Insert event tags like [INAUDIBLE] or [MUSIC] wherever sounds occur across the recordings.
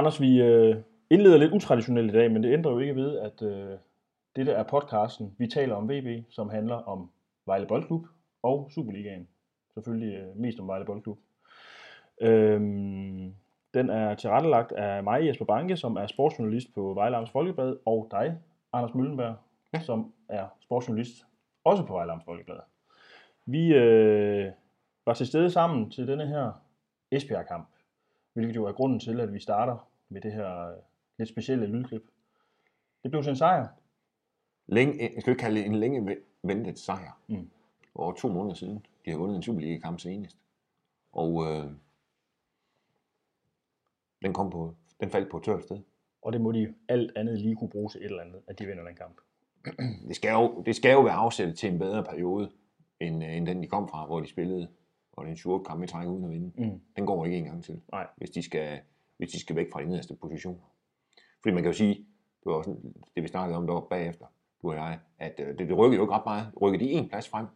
Anders, vi øh, indleder lidt utraditionelt i dag, men det ændrer jo ikke ved, at øh, dette er podcasten, vi taler om VB, som handler om Vejle Boldklub og Superligaen. Selvfølgelig øh, mest om Vejle Boldklub. Øhm, den er tilrettelagt af mig, Jesper Banke, som er sportsjournalist på Vejle Amts Folkeblad, og dig, Anders Møllenberg, ja. som er sportsjournalist også på Vejle Amts Folkeblad. Vi øh, var til stede sammen til denne her Esbjerg-kamp, hvilket jo er grunden til, at vi starter med det her øh, lidt specielle lydklip. Det blev til en sejr. Længe, jeg skal ikke kalde det en længe ventet sejr. Mm. Over to måneder siden. De har vundet en Superliga-kamp senest. Og øh, den, kom på, den faldt på et tørt sted. Og det må de alt andet lige kunne bruge til et eller andet, at de vinder den kamp. [CLEARS THROAT] det, skal jo, det skal jo være afsættet til en bedre periode, end, øh, end den de kom fra, hvor de spillede og det er en sjovt kamp i træk uden at vinde. Mm. Den går ikke engang til, Nej. Hvis, de skal, hvis de skal væk fra de nederste positioner. Fordi man kan jo sige, det var også det vi snakkede om deroppe bagefter, du og jeg, at øh, det, det rykkede jo ikke ret meget. Rykkede de en plads frem.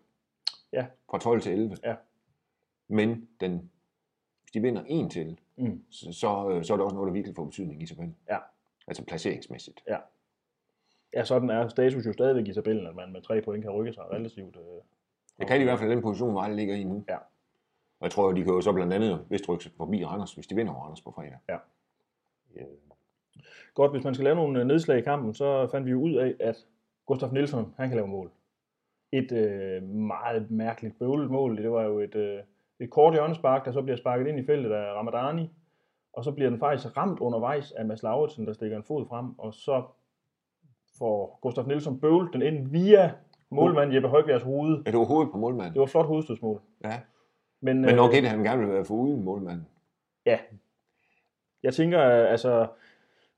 Ja. Fra 12 til 11. Ja. Men den, hvis de vinder en til, mm. så, så, øh, så er det også noget, der virkelig får betydning i tabellen. Ja. Altså placeringsmæssigt. Ja. Ja, sådan er status jo stadigvæk i tabellen, at man med tre point kan rykke sig relativt. Øh, det kan de i hvert fald den position, hvor alle ligger i nu. Ja. Og jeg tror, de kan jo så blandt andet vist rykke forbi Randers, hvis de vinder over Randers på fredag. Ja. ja. Godt, hvis man skal lave nogle øh, nedslag i kampen, så fandt vi jo ud af, at Gustaf Nielsen, han kan lave mål. Et øh, meget mærkeligt bøvlet mål. Det var jo et, øh, et kort hjørnespark, der så bliver sparket ind i feltet af Ramadani. Og så bliver den faktisk ramt undervejs af Mads Lauritsen, der stikker en fod frem. Og så får Gustaf Nielsen bøvlet den ind via målmand Jeppe Højbjergs hoved. Ja, det var hovedet på målmanden. Det var flot hovedstødsmål. Ja. Men, Men okay, øh, han gerne vil være for uden målmanden. Ja. Jeg tænker, altså,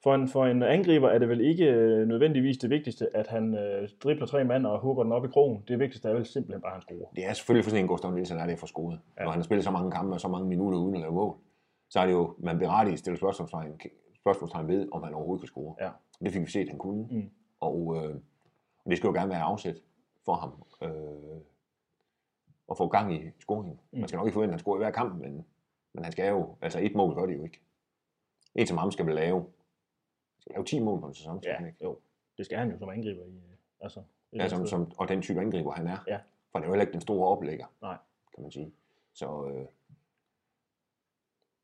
for en, for en angriber er det vel ikke øh, nødvendigvis det vigtigste, at han øh, dribler tre mand og hugger den op i krogen. Det vigtigste er vel simpelthen bare, at han scorer. Det er selvfølgelig for sådan en Gustav Nielsen, er det for scoret. Ja. Når han har spillet så mange kampe og så mange minutter uden at lave mål, så er det jo, man berettiget stille spørgsmålstegn, spørgsmålstegn ved, om han overhovedet kan score. Ja. Det fik vi set, at han kunne. Mm. Og øh, det skal jo gerne være afsæt for ham. Øh, at få gang i scoringen. Mm. Man skal nok ikke forvente, at han scorer i hver kamp, men, men han skal jo, altså et mål gør det jo ikke. En som ham skal vel lave, skal lave 10 mål på en sæson. Ja, ikke? jo. Det skal han jo som angriber i. Altså, ja, som, som, og den type angriber han er. Ja. For det er jo heller ikke den store oplægger, Nej. kan man sige. Så, øh,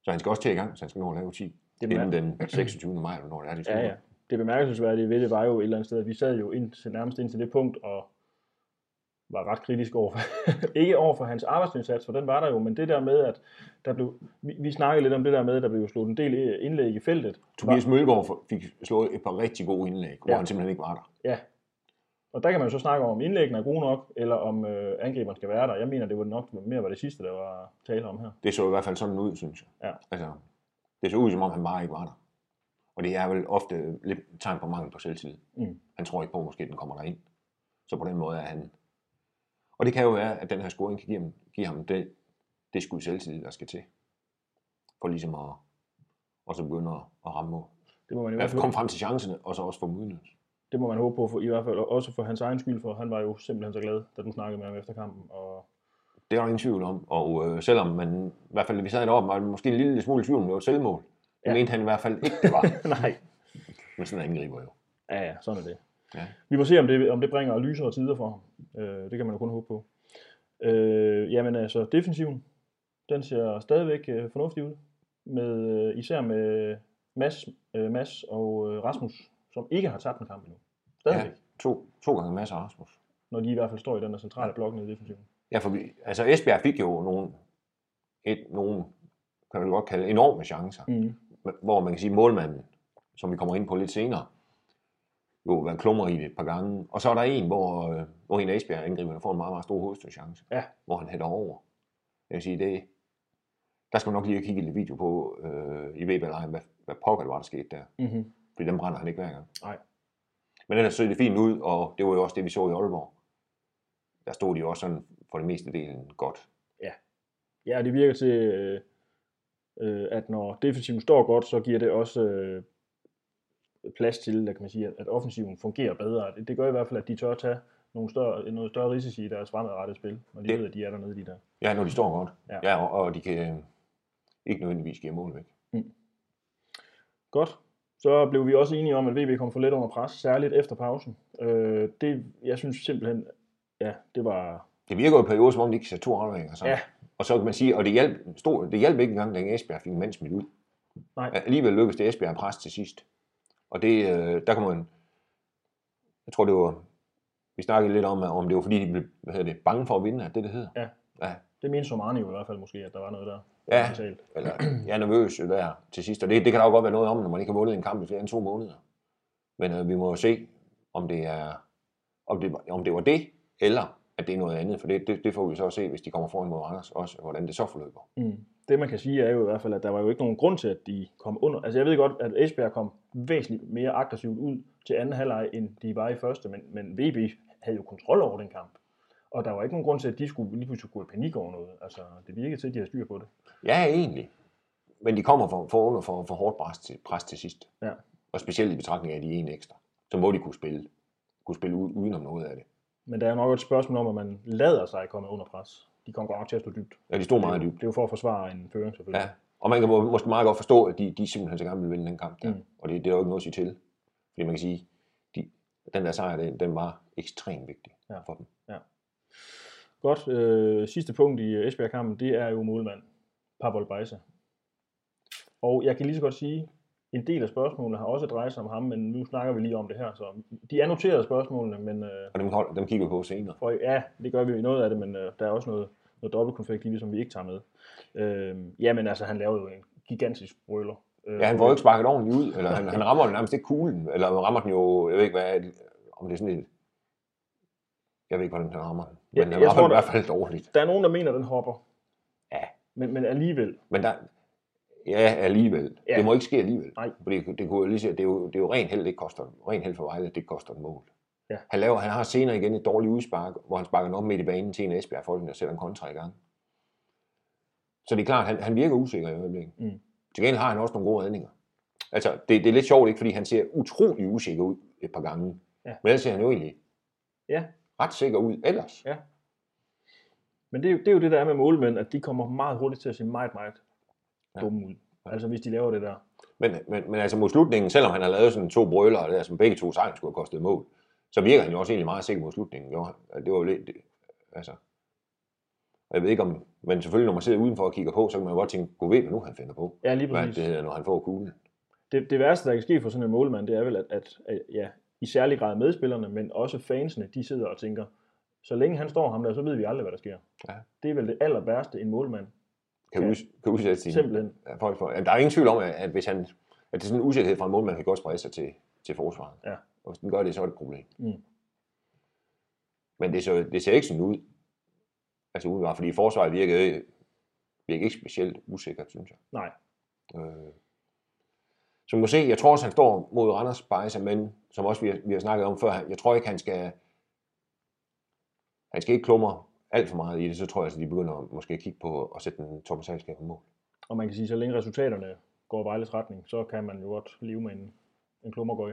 så han skal også til i gang, så han skal nå at lave 10. Det inden den 26. maj, når det er, de Ja, ja. Det bemærkelsesværdige ved det var jo et eller andet sted, at vi sad jo ind til, nærmest ind til det punkt, og var ret kritisk over for, [LAUGHS] ikke over for hans arbejdsindsats, for den var der jo, men det der med, at der blev, vi, vi snakkede lidt om det der med, at der blev slået en del indlæg i feltet. Tobias Mølgaard fik slået et par rigtig gode indlæg, hvor ja. han simpelthen ikke var der. Ja, og der kan man jo så snakke om, om indlæggene er gode nok, eller om øh, angriberen skal være der. Jeg mener, det var nok mere var det sidste, der var tale om her. Det så i hvert fald sådan ud, synes jeg. Ja. Altså, det så ud, som om han bare ikke var der. Og det er vel ofte lidt tegn på mangel på selvtillid. Mm. Han tror ikke på, måske den kommer derind. Så på den måde er han og det kan jo være, at den her scoring kan give ham, give ham det, det skud selvtid, der skal til. For ligesom at, og så begynde at, ramme mål. Det må man i hvert fald komme frem til chancerne, og så også få dem Det må man håbe på, for, i hvert fald også for hans egen skyld, for han var jo simpelthen så glad, da du snakkede med ham efter kampen. Og... Det er der ingen tvivl om, og øh, selvom man, i hvert fald vi sad deroppe, var måske en lille smule tvivl om det var selvmål. Det ja. mente han i hvert fald ikke, det var. [LAUGHS] Nej. Men sådan angriber jo. Ja, ja, sådan er det. Ja. Vi må se, om det, om det bringer lysere tider for ham. Øh, det kan man jo kun håbe på. Øh, jamen altså, defensiven, den ser stadigvæk øh, fornuftig ud. Med, øh, især med Mads, øh, Mads og øh, Rasmus, som ikke har tabt en kamp endnu. Stadigvæk. Ja, to, to gange Mads og Rasmus. Når de i hvert fald står i den der centrale ja. blok nede i defensiven. Ja, for vi, altså Esbjerg fik jo nogle, et, nogle kan man godt kalde enorme chancer. Mm. Hvor man kan sige, målmanden, som vi kommer ind på lidt senere, jo været klummer i det et par gange. Og så er der en, hvor, øh, hvor en Esbjerg angriber får en meget, meget stor hovedstødschance. Ja. Hvor han hætter over. Jeg vil sige, det, der skal man nok lige kigge lidt video på øh, i VB hvad, hvad pokker det var, der skete der. Mm-hmm. Fordi den brænder han ikke hver gang. Nej. Men ellers så det fint ud, og det var jo også det, vi så i Aalborg. Der stod de jo også sådan for det meste delen godt. Ja. Ja, det virker til, øh, øh at når defensiven står godt, så giver det også øh, plads til, der kan man sige, at, offensiven fungerer bedre. Det, det gør i hvert fald, at de tør at tage nogle større, noget større risici i deres fremadrettede spil, når de det. ved, at de er dernede, de der. Ja, når de står godt. Ja, ja og, og de kan ikke nødvendigvis give mål væk. Mm. Godt. Så blev vi også enige om, at VB kom for let under pres, særligt efter pausen. Øh, det, jeg synes simpelthen, ja, det var... Det virker jo i perioder, som om de ikke satte to afleveringer sammen. Ja. Og så kan man sige, og det hjalp, stod, det hjalp ikke engang, da Esbjerg fik en mand smidt ud. Nej. Alligevel lykkedes det Esbjerg at presse til sidst. Og det, øh, der kan man, jeg tror det var, vi snakkede lidt om, om det var fordi, de blev hvad hedder det, bange for at vinde, er det det hedder? Ja. Ja, Det mente Somani jo i hvert fald måske, at der var noget der. Ja. Mentalt. eller jeg er nervøs der til sidst, og det, det kan der jo godt være noget om, når man ikke har vundet en kamp i flere end to måneder. Men øh, vi må jo se, om det er, om det, var- om det var det, eller at det er noget andet, for det, det, det får vi så at se, hvis de kommer foran mod Randers også, hvordan det så forløber. Mm. Det man kan sige er jo i hvert fald, at der var jo ikke nogen grund til, at de kom under. Altså jeg ved godt, at Esbjerg kom væsentligt mere aggressivt ud til anden halvleg, end de var i første, men, men VB havde jo kontrol over den kamp. Og der var ikke nogen grund til, at de skulle lige pludselig gå i panik over noget. Altså, det virkede til, at de havde styr på det. Ja, egentlig. Men de kommer for, for under for, for hårdt pres til, pres til sidst. Ja. Og specielt i betragtning af de en ekstra. Så må de kunne spille, kunne spille udenom noget af det. Men der er nok et spørgsmål om, at man lader sig komme under pres. De kom godt nok til at stå dybt. Ja, de stod meget dybt. Det er jo for at forsvare en føring, selvfølgelig. Ja. Og man kan må, måske meget godt forstå, at de, de simpelthen så gerne vil vinde den kamp der. Mm. Og det, det er jo ikke noget at sige til. Fordi man kan sige, de, den der sejr, den, den var ekstremt vigtig Ja. ja. for dem. Godt. Øh, sidste punkt i Esbjerg-kampen, det er jo målmand Pavol Bejsa. Og jeg kan lige så godt sige, en del af spørgsmålene har også drejet sig om ham, men nu snakker vi lige om det her. Så de er noteret spørgsmålene, men øh, Og dem, hold, dem kigger vi på senere. for, ja, det gør vi i noget af det, men øh, der er også noget, noget dobbeltkonfekt det, som vi ikke tager med. Øh, jamen altså, han laver jo en gigantisk brøler. Øh, Ja, han får jo ikke sparket ordentligt ud, eller han, han rammer den nærmest ikke kuglen, eller han rammer den jo, jeg ved ikke hvad, om det er sådan et, jeg ved ikke, hvordan han rammer den, men Ja, jeg rammer tror, den i hvert fald dårligt. Der er nogen, der mener, den hopper. Ja. Men, men alligevel, Men der, ja, alligevel. Ja. Det må ikke ske alligevel. Nej. Fordi det, kunne lige sige, det er jo, det er jo rent held, det koster, rent held for Vejle, det koster et mål. Ja. Han, laver, han har senere igen et dårligt udspark, hvor han sparker den op midt i banen til en Esbjerg folk, der sætter en kontra i gang. Så det er klart, han, han virker usikker i øjeblikket. Mm. Til gengæld har han også nogle gode redninger. Altså, det, det er lidt sjovt, ikke? Fordi han ser utrolig usikker ud et par gange. Ja. Men ellers ser han jo egentlig Ja. ret sikker ud ellers. Ja. Men det er, jo, det er jo det, der er med målmænd, at de kommer meget hurtigt til at se meget, meget. Dumme ud. Altså hvis de laver det der. Men, men, men altså mod slutningen, selvom han har lavet sådan to brøler, der, som begge to sagtens skulle have kostet et mål, så virker han jo også egentlig meget sikker mod slutningen. Jo. Det var jo lidt, det, altså, og jeg ved ikke om, men selvfølgelig når man sidder udenfor og kigger på, så kan man jo godt tænke, gå ved, hvad nu han finder på. Ja, lige Hvad præcis. det hedder, når han får kuglen. Det, det værste, der kan ske for sådan en målmand, det er vel, at, at, at ja, i særlig grad medspillerne, men også fansene, de sidder og tænker, så længe han står ham der, så ved vi aldrig, hvad der sker. Ja. Det er vel det aller værste, en målmand. Kan, Ja. ja. kan udsætte sin, Simpelthen. For, ja, der er ingen tvivl om, at, at hvis han, at det er sådan en usikkerhed fra en målmand, kan godt sprede sig til, til forsvaret. Ja. Og hvis den gør det, så er det et problem. Mm. Men det, så, det ser ikke sådan ud. Altså udenbart, fordi forsvaret virkede, virkede ikke specielt usikkert, synes jeg. Nej. Øh. Så må se, jeg tror også, han står mod Randers Bejse, men som også vi har, vi har snakket om før, jeg tror ikke, han skal, han skal ikke klumre alt for meget i det, så tror jeg, at de begynder at måske at kigge på at sætte den Thomas Halskab på mål. Og man kan sige, så længe resultaterne går Vejles retning, så kan man jo godt leve med en, en klummergøj.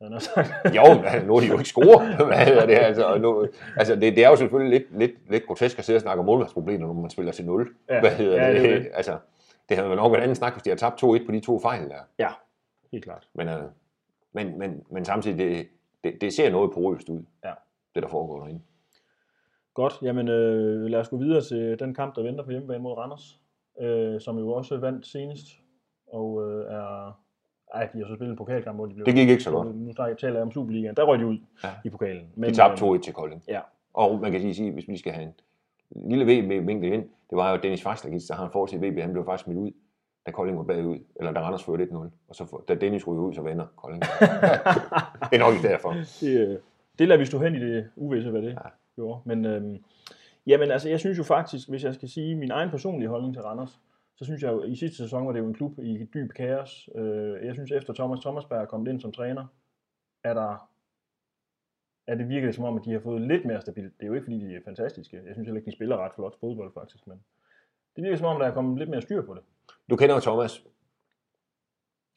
[LAUGHS] Jo, men nu er de jo ikke score. [LAUGHS] Hvad hedder det? Altså, nu, altså det, det, er jo selvfølgelig lidt, lidt, lidt grotesk at sidde og snakke om målmandsproblemer, når man spiller til 0. Ja. Hvad hedder Ja, det? det det. Altså, det havde nok været en anden snak, hvis de havde tabt 2-1 på de to fejl der. ja, helt klart. Men, øh, men, men, men samtidig, det, det, det ser noget porøst ud, Ja. det der foregår derinde. Godt, jamen øh, lad os gå videre til den kamp, der venter på hjemmebane mod Randers, øh, som jo også vandt senest, og øh, er... Ej, de har så spillet en pokalkamp, hvor de blev... Det gik ikke så godt. Nu, snakker- taler jeg om Superligaen. Der røg de ud Ja. i pokalen. De tabte øh, 2-1 til Kolding. Ja. Og man kan lige sige, hvis vi skal have en lille V-vinkel ind, det var jo Dennis Faxlagis, der har en fortid VB, han blev faktisk smidt ud, da Kolding var bagud, eller da Randers førte 1-0. Og så for, da Dennis ryger ud, så vender Kolding. [LAUGHS] det er nok ikke derfor. det, øh, det lader vi stå hen i det uvisse, hvad det ja. Gjorde. Men øhm, jamen, altså, jeg synes jo faktisk, hvis jeg skal sige min egen personlige holdning til Randers, så synes jeg jo, i sidste sæson var det jo en klub i dyb kaos. Øh, jeg synes, efter Thomas Thomasberg kom ind som træner, er der er det virker som om, at de har fået lidt mere stabilitet. Det er jo ikke, fordi de er fantastiske. Jeg synes heller ikke, de spiller ret flot fodbold, faktisk. Men det virker som om, der er kommet lidt mere styr på det. Du kender jo Thomas.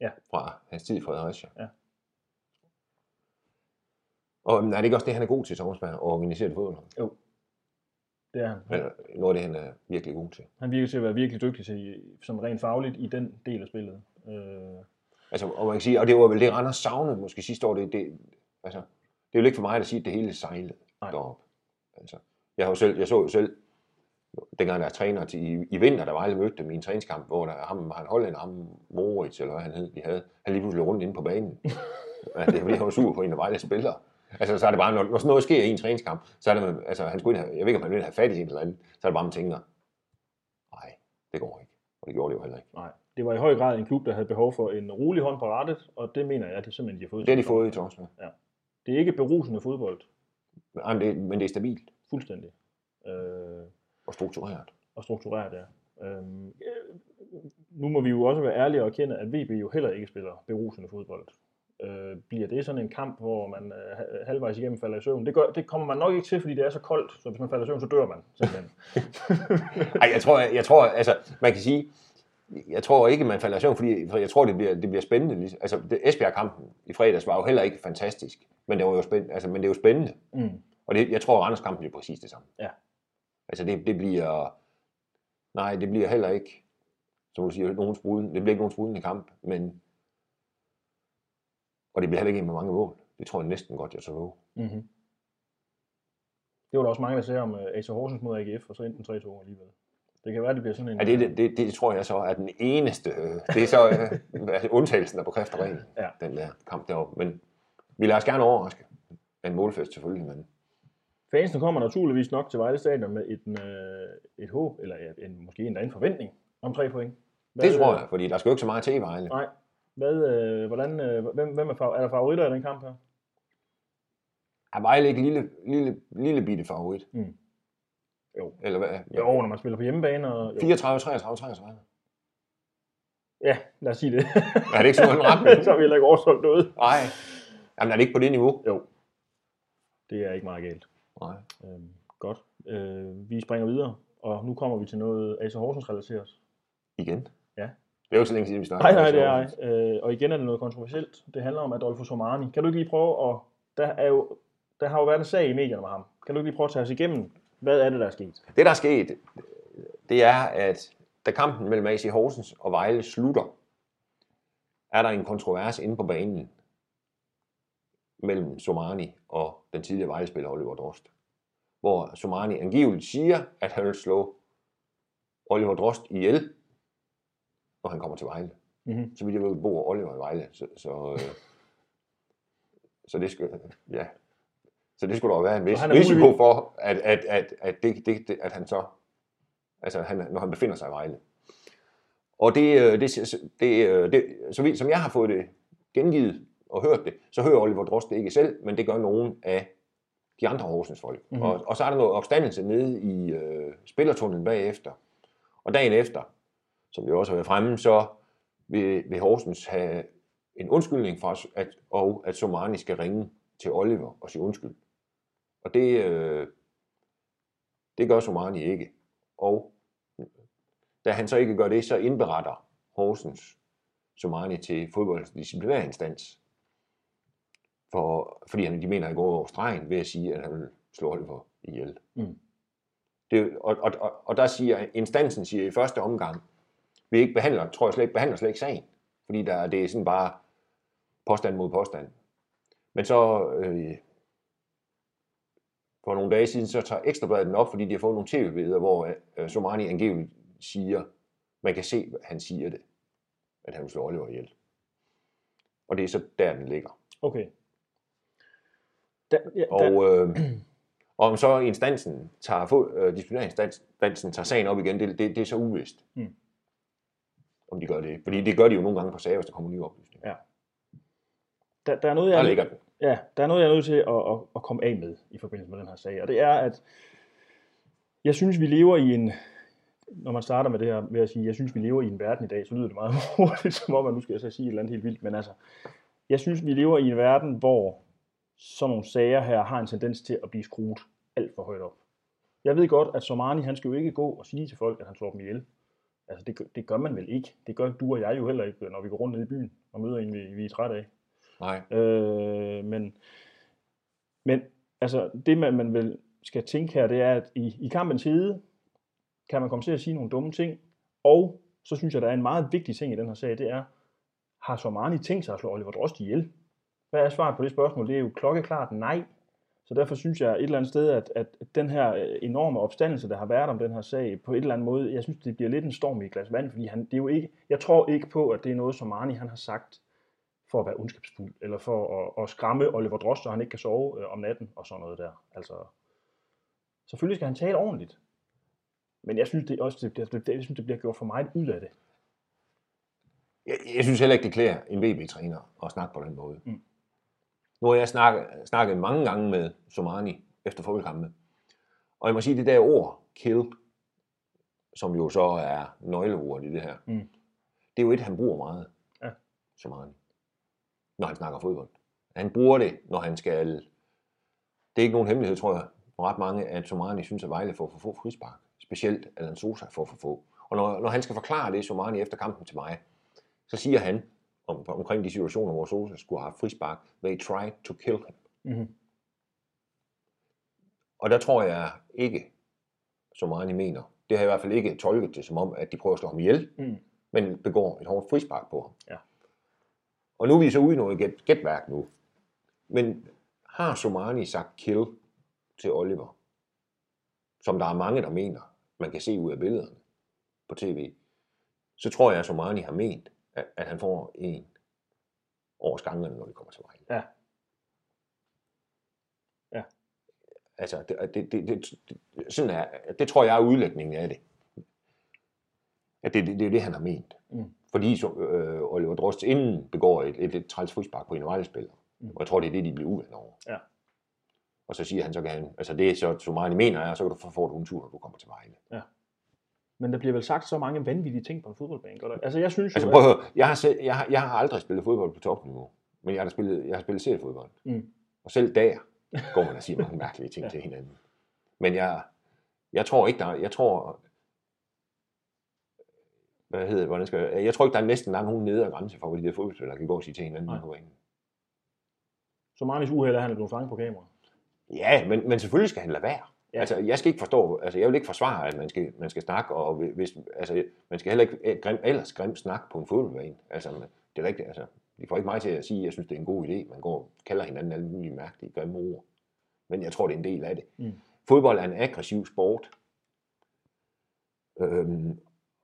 Ja. Fra hans tid i Fredericia. Ja. Og er det ikke også det, han er god til, Thomas Berg, at organisere det fodbold? Det er han. Eller noget af det, han er virkelig god til. Han virker til at være virkelig dygtig til, sådan rent fagligt i den del af spillet. Øh, Altså, og man kan sige, og det var vel det, Randers savnede måske sidste år, det, det, altså, det er jo ikke for mig at sige, at det hele sejlede deroppe. Altså, jeg, har jo selv, jeg så jo selv, dengang der er træner til, i, i vinter, der var aldrig mødt dem i en træningskamp, hvor der, ham, han holdt ham Moritz, eller hvad han hed, de havde, han lige pludselig rundt inde på banen. [LAUGHS] ja, det er fordi, han var sur på en af Vejle spillere. Altså, så er det bare, når, når sådan noget sker i en træningskamp, så er det, altså, han skulle have, jeg ved ikke, om han ville have fat i en eller andet, så er det bare, man tænker, nej, det går ikke. Og det gjorde det jo heller ikke. Nej, det var i høj grad en klub, der havde behov for en rolig hånd på rettet, og det mener jeg, at de simpelthen de har fået. Det har de fået i Torsdag. Ja. Det er ikke berusende fodbold. Nej, men det, men det er stabilt. Fuldstændig. Øh, og struktureret. Og struktureret, ja. Øh, nu må vi jo også være ærlige og erkende, at VB jo heller ikke spiller berusende fodbold. Øh, bliver det sådan en kamp, hvor man øh, halvvejs igennem falder i søvn? Det, gør, det kommer man nok ikke til, fordi det er så koldt, så hvis man falder i søvn, så dør man simpelthen. [LAUGHS] Ej, jeg tror, jeg, jeg tror, altså, man kan sige, jeg tror ikke, man falder i søvn, fordi for jeg tror, det bliver, det bliver spændende. Altså, det, Esbjerg-kampen i fredags var jo heller ikke fantastisk, men det var jo spændende. Altså, men det er jo spændende. Mm. Og det, jeg tror, at Randers-kampen bliver præcis det samme. Ja. Altså, det, det bliver... Nej, det bliver heller ikke, som du siger, nogen spruden, det bliver ikke nogen sprudende kamp, men... Og det bliver heller ikke en med mange mål. Det tror jeg næsten godt, jeg så love. Mm-hmm. Det var der også mange, der sagde om uh, AC Horsens mod AGF, og så enten 3-2 alligevel. Det kan være, det bliver sådan en... Ja, det, det, det, det tror jeg så er den eneste... Øh, det er så [LAUGHS] undtagelsen, der bekræfter reglen, ja. den der kamp deroppe. Men vi lader os gerne overraske. En målfest selvfølgelig, men... Fansene kommer naturligvis nok til Vejle Stadion med et, øh, et håb, eller en, måske endda en forventning om tre point. Hvad, det tror jeg, fordi der skal jo ikke så meget til i Vejle. Nej. Hvad, øh, hvordan, øh, hvem, hvem er, er der favoritter i den kamp her? Er Vejle ikke lille, lille, lille bitte favorit? Mm. Jo. Eller hvad? Jo, når man spiller på hjemmebane. Og, jo. 34, 33, 33. Ja, lad os sige det. er det ikke sådan en retning? [LAUGHS] så har vi heller ikke oversolgt noget. Nej. Jamen er det ikke på det niveau? Jo. Det er ikke meget galt. Nej. Øhm, godt. Øh, vi springer videre, og nu kommer vi til noget AC Horsens relateret. Igen? Det er jo ikke så længe siden, vi snakkede Nej, nej, det er. Øh, og igen er det noget kontroversielt. Det handler om Adolfo Somani. Kan du ikke lige prøve at... Der, er jo, der har jo været en sag i medierne med ham. Kan du ikke lige prøve at tage os igennem, hvad er det, der er sket? Det, der er sket, det er, at da kampen mellem AC Horsens og Vejle slutter, er der en kontrovers inde på banen mellem Somani og den tidligere Vejle-spiller Oliver Drost. Hvor Somani angiveligt siger, at han vil slå Oliver Drost ihjel, når han kommer til Vejle. Mm-hmm. Så vil jeg ved, bo Oliver i Vejle. Så, så, øh, så det skal, ja, så det skulle der være en vis risiko for, at, at, at, at, det, det, at han så, altså han, når han befinder sig i Vejle. Og det, det, det, det, så vidt som jeg har fået det gengivet og hørt det, så hører Oliver Drost det ikke selv, men det gør nogen af de andre Horsens folk. Mm-hmm. Og, og så er der noget opstandelse nede i øh, spillertunnelen bagefter. Og dagen efter, som vi også har været fremme, så vil, vil Horsens have en undskyldning for, at, og at Somani skal ringe til Oliver og sige undskyld. Og det, øh, det gør Somani ikke. Og da han så ikke gør det, så indberetter Horsens Somani til fodboldens disciplinærinstans. For, fordi han, de mener, at han går over stregen ved at sige, at han vil slå Oliver ihjel. Mm. Det, og, og, og, og der siger instansen siger i første omgang, vi ikke behandler, tror jeg slet ikke, behandler slet ikke sagen. Fordi der, det er sådan bare påstand mod påstand. Men så øh, for nogle dage siden, så tager Ekstrabladet den op, fordi de har fået nogle tv-billeder, hvor øh, Somani angiveligt siger, man kan se, at han siger det, at han vil slå Oliver ihjel. Og det er så der, den ligger. Okay. Da, ja, da. Og, øh, og om så instansen tager, øh, disciplinærinstansen tager sagen op igen, det, det, det er så uvist. Hmm. Om de gør det. Fordi det gør de jo nogle gange på sager, hvis der kommer nye oplysninger. Ja. Der, der, er noget, jeg, der ligger den. Ja, der er noget, jeg er nødt til at, at, at komme af med i forbindelse med den her sag, og det er, at jeg synes, vi lever i en, når man starter med det her ved at sige, jeg synes, vi lever i en verden i dag, så lyder det meget [LAUGHS] hurtigt, som om, at nu skal jeg så sige et eller andet helt vildt, men altså, jeg synes, vi lever i en verden, hvor sådan nogle sager her har en tendens til at blive skruet alt for højt op. Jeg ved godt, at Somani, han skal jo ikke gå og sige til folk, at han slår dem ihjel. Altså, det, det gør man vel ikke. Det gør du og jeg jo heller ikke, når vi går rundt ned i byen og møder en, vi, vi er trætte af. Nej. Øh, men, men altså, det man, man vel skal tænke her, det er, at i, i kampens hede kan man komme til at sige nogle dumme ting, og så synes jeg, der er en meget vigtig ting i den her sag, det er, har Somani tænkt sig at slå Oliver Drost ihjel? Hvad er svaret på det spørgsmål? Det er jo klokkeklart nej. Så derfor synes jeg et eller andet sted, at, at den her øh, enorme opstandelse, der har været om den her sag, på et eller andet måde, jeg synes, det bliver lidt en storm i et glas vand, fordi han, det er jo ikke, jeg tror ikke på, at det er noget, som Arne han har sagt for at være ondskabsfuld, eller for at, at skræmme Oliver Drost, så han ikke kan sove øh, om natten, og sådan noget der. Altså, selvfølgelig skal han tale ordentligt. Men jeg synes det også, det, det, det, jeg synes, det bliver gjort for meget ud af det. Jeg, jeg synes heller ikke, det klæder en VB-træner at snakke på den måde. Mm. Nu har jeg snakket, snakket mange gange med Somani efter fodboldkampe. Og jeg må sige, det der ord, kill, som jo så er nøgleordet i det her, mm. det er jo et, han bruger meget, ja. Somani, når han snakker fodbold. Han bruger det, når han skal... Det er ikke nogen hemmelighed, tror jeg, ret mange, at Somani synes, at Vejle får for få frispark. Specielt Alan Sosa får for få. Og når, når han skal forklare det, Somani efter kampen til mig, så siger han, om, omkring de situationer, hvor Sosa skulle have frispark, they tried to kill him. Mm-hmm. Og der tror jeg ikke, som mange mener, det har jeg i hvert fald ikke tolket det som om, at de prøver at slå ham ihjel, mm. men begår et hårdt frispark på ham. Ja. Og nu er vi så ude i noget gæt, gætværk nu. Men har Somani sagt kill til Oliver, som der er mange, der mener, man kan se ud af billederne på tv, så tror jeg, at Somani har ment, at, at han får en over skangerne, når det kommer til vejen. Ja. Ja. Altså, det, det, det, det, sådan er, det tror jeg er udlægningen af det. At det, det, det er det, han har ment. Mm. Fordi så, øh, Oliver Drost inden begår et, et, et træls frispark på en vejlespiller. Mm. Og jeg tror, det er det, de bliver uvenner over. Ja. Og så siger han, så kan han, altså det er så, så meget mener er, så kan du få en tur, når du kommer til Vejle. Ja. Men der bliver vel sagt så mange vanvittige ting på en fodboldbane. Der? Altså, jeg synes altså, prøv at høre, jeg har, selv, jeg, har, jeg har aldrig spillet fodbold på topniveau, men jeg har spillet, jeg har spillet seriefodbold. Mm. Og selv der går man og siger mange mærkelige ting [LAUGHS] ja. til hinanden. Men jeg, jeg tror ikke, der jeg tror, hvad hedder hvordan skal jeg, jeg tror ikke, der er næsten der er nogen nedre grænse for, hvad de der fodboldspillere kan gå og sige til hinanden på banen. Så Marnis uheld er, han er blevet fanget på kamera. Ja, men, men selvfølgelig skal han lade være. Ja. Altså, jeg skal ikke forstå, altså jeg vil ikke forsvare, at man skal, man skal snakke, og hvis, altså, man skal heller ikke eh, grim, ellers grimt snak på en fodboldbane. Altså, det er rigtigt, altså, de får ikke mig til at sige, at jeg synes, det er en god idé. Man går og kalder hinanden alle mulige mærkelige, grimme ord. Men jeg tror, det er en del af det. Mm. Fodbold er en aggressiv sport. Øhm,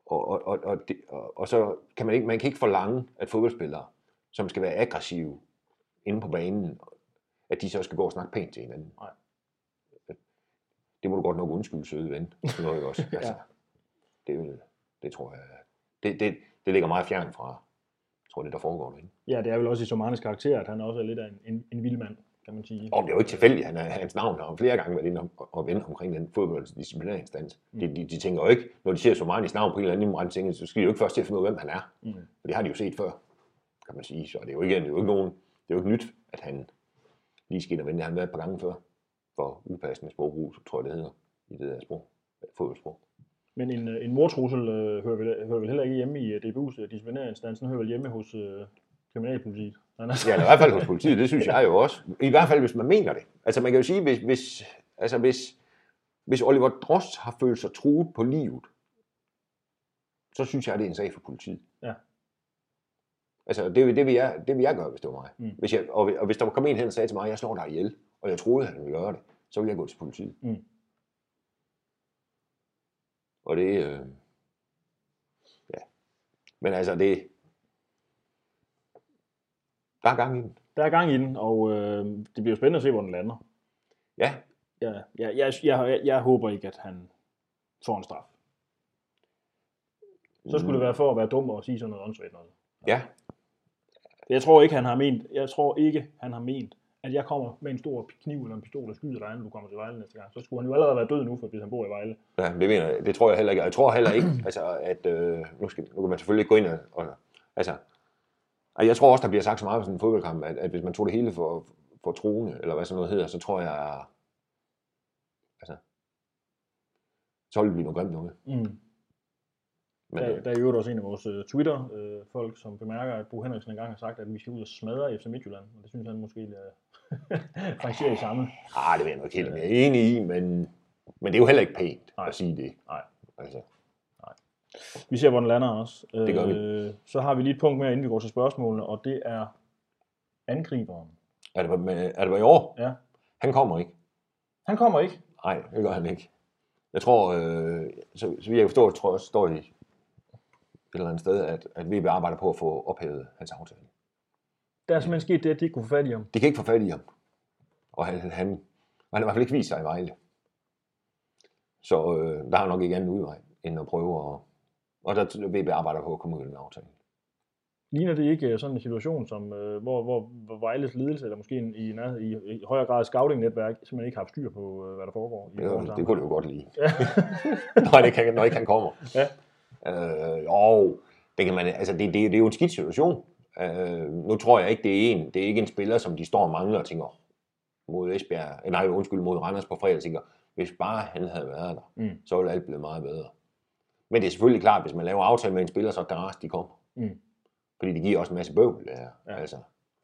og, og, og, og, det, og, og, så kan man ikke, man kan ikke forlange, at fodboldspillere, som skal være aggressive inde på banen, at de så skal gå og snakke pænt til hinanden. Nej det må du godt nok undskylde, søde ven. Det noget også. [LAUGHS] Altså, ja. det, det tror jeg, det, det, det ligger meget fjern fra, tror det, der foregår derinde. Ja, det er vel også i Somanes karakter, at han også er lidt af en, en, en vild mand, kan man sige. Og det er jo ikke tilfældigt, han er, hans navn har flere gange været inde og, og vende omkring den fodboldsdisciplinærinstans. Mm. De, de, de, tænker jo ikke, når de ser Somanes navn på en eller anden måde, tænker, så skal de jo ikke først til at finde ud af, hvem han er. Mm. For det har de jo set før, kan man sige. Så det er jo ikke, det er jo ikke, nogen, det er jo ikke nyt, at han lige skal ind og vende. Han har været et par gange før for upassende sprogbrug, tror jeg det hedder, i det der sprog, fodboldsprog. Men en, øh, en mortrussel øh, hører, vel, hører vel heller ikke hjemme i øh, DBU's uh, disciplinærinstans, den hører vel hjemme hos uh, kriminalpolitiet. ja, i hvert fald hos politiet, det synes jeg jo også. I hvert fald, hvis man mener det. Altså man kan jo sige, hvis, hvis, altså, hvis, hvis Oliver Drost har følt sig truet på livet, så synes jeg, det er en sag for politiet. Ja. Altså, det, det, vil jeg, det vil jeg gøre, hvis det var mig. Mm. Hvis jeg, og, og hvis der kom en hen og sagde til mig, jeg slår dig ihjel, og jeg troede, han ville gøre det, så ville jeg gå til politiet. Mm. Og det, øh, ja. Men altså, det, der er gang i den. Der er gang i den, og øh, det bliver spændende at se, hvor den lander. Ja. Ja, jeg, jeg, jeg, jeg håber ikke, at han får en straf. Så skulle det være for at være dum og sige sådan noget åndssvagt noget. Ja. Jeg tror ikke, han har ment, jeg tror ikke, han har ment, at jeg kommer med en stor kniv eller en pistol og skyder dig, når du kommer til Vejle næste gang. Så skulle han jo allerede være død nu, for hvis han bor i Vejle. Ja, det, mener jeg, det tror jeg heller ikke. Jeg tror heller ikke, [CLEARS THROAT] altså, at øh, nu, skal, nu kan man selvfølgelig ikke gå ind og, og altså, jeg tror også, der bliver sagt så meget på sådan en fodboldkamp, at, at hvis man tog det hele for, for troende, eller hvad sådan noget hedder, så tror jeg, altså, så ville det blive noget grimt noget. Mm. Men, der, der er jo også en af vores uh, Twitter-folk, som bemærker, at Bo Henriksen engang har sagt, at vi skal ud og smadre FC Midtjylland. Og det synes han måske uh, rangerer i samme. Ah, det vil jeg nok helt mere enig i, men, men det er jo heller ikke pænt Nej. at sige det. Nej. Altså. Nej. Vi ser, hvor den lander også. Det gør vi. Øh, Så har vi lige et punkt mere, inden vi går til spørgsmålene, og det er angriberen. Er det, er det i år? Ja. Han kommer ikke. Han kommer ikke. Nej, det gør han ikke. Jeg tror, øh, så, så vi jeg forstår, tror jeg, står i et eller andet sted, at, at VB arbejder på at få ophævet hans aftale. Der er simpelthen sket det, at de ikke kunne få fat i ham. De kan ikke få fat i ham. Og han, han, han har i hvert fald ikke vist sig i Vejle. Så øh, der har nok ikke anden udvej, end at prøve at... Og der VB arbejder på at komme ud af den aftale. Ligner det ikke øh, sådan en situation, som, øh, hvor, hvor, hvor Vejles ledelse, eller måske i, i, i højere grad scouting-netværk, simpelthen ikke har haft styr på, øh, hvad der foregår? I Det, det kunne det jo godt lide. Ja. [LAUGHS] når, det kan, når ikke han kommer. Ja. Øh, og det, kan man, altså det, det, det er jo en skidt situation. Øh, nu tror jeg ikke, det er en, det er ikke en spiller, som de står og mangler og tænker mod Esbjerg, eh, nej, undskyld, mod Randers på fredag, tænker, hvis bare han havde været der, Mm. så ville alt blive meget bedre. Men det er selvfølgelig klart, hvis man laver aftale med en spiller, så er det de kommer. Mm. Fordi det giver også en masse bøvl. Ja. Ja. Altså,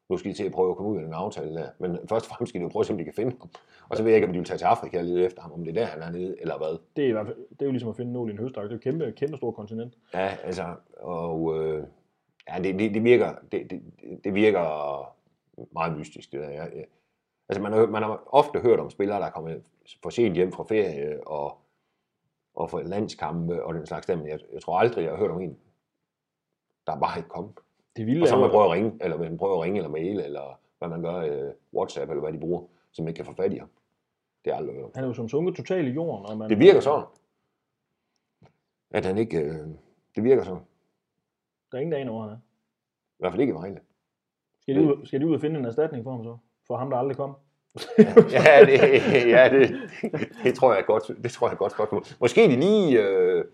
nu skal de til at prøve at komme ud af den aftale der. Men først og fremmest skal de jo prøve, om de kan finde ham. Og så ved jeg ikke, om de vil tage til Afrika og lede efter ham, om det er der, han er nede, eller hvad. Det er, i hvert fald, det er jo ligesom at finde nål i en høstak. Det er jo et kæmpe, kæmpe stort kontinent. Ja, altså, og øh, ja, det, det, det, virker, det, det, det virker meget mystisk, det der. Jeg, jeg, altså, man har, man har ofte hørt om spillere, der er kommet for sent hjem fra ferie, og, og for landskampe, og den slags der, men jeg, jeg tror aldrig, jeg har hørt om en, der bare ikke kom. Det vilde Og så man prøver at ringe, eller man prøver at ringe, eller mail, eller hvad man gør, øh, WhatsApp, eller hvad de bruger, som ikke kan få fat i ham. Det er aldrig han er jo som sunket totalt i jorden. Og man, Det virker sådan. At han ikke, øh, det virker sådan. Der er ingen dag over, han er. I hvert fald ikke i Vejle. Skal de, ud, skal de ud og finde en erstatning for ham så? For ham, der aldrig kom? [LAUGHS] ja, det, ja det, det, tror jeg godt, det tror jeg godt spørgsmål. Måske de lige, øh,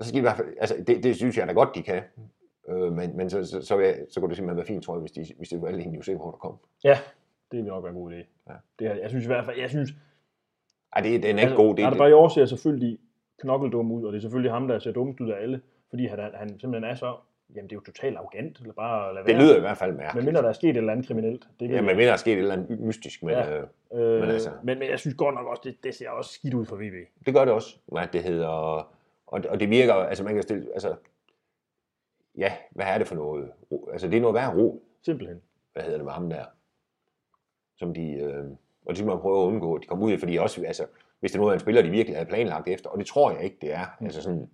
så skal de i hvert fald, altså det, det synes jeg da godt, de kan. Øh, men men så, så, så, jeg, så kunne det simpelthen være fint, tror jeg, hvis, de, hvis det var alle en UC, hvor der kom. Ja, det vil nok være en god idé. Ja. Det er, jeg synes i hvert fald, jeg synes, Ej, det, den er ikke god. Det, det, det, bare i år ser selvfølgelig knokkeldum ud, og det er selvfølgelig ham, der ser dummest ud af alle, fordi han, han simpelthen er så, jamen det er jo totalt arrogant, eller bare lade det være. lyder i hvert fald Men mærkeligt. mindre der er sket et eller andet kriminelt. Det Ja, men mindre der er sket et eller andet mystisk, men Ja. øh, øh, men men, altså- men, men, jeg synes godt nok også, det, det ser også skidt ud for VB. det gør det også. Hvad det hedder, og, og det virker, altså man kan stille, altså, ja, hvad er det for noget? Altså det er noget værd ro, Simpelthen. hvad hedder det med ham der, som de, øh, og det skal man prøve at undgå, at de kommer ud i, fordi også, altså, hvis det er en spiller, de virkelig havde planlagt efter, og det tror jeg ikke, det er, Mm. altså sådan,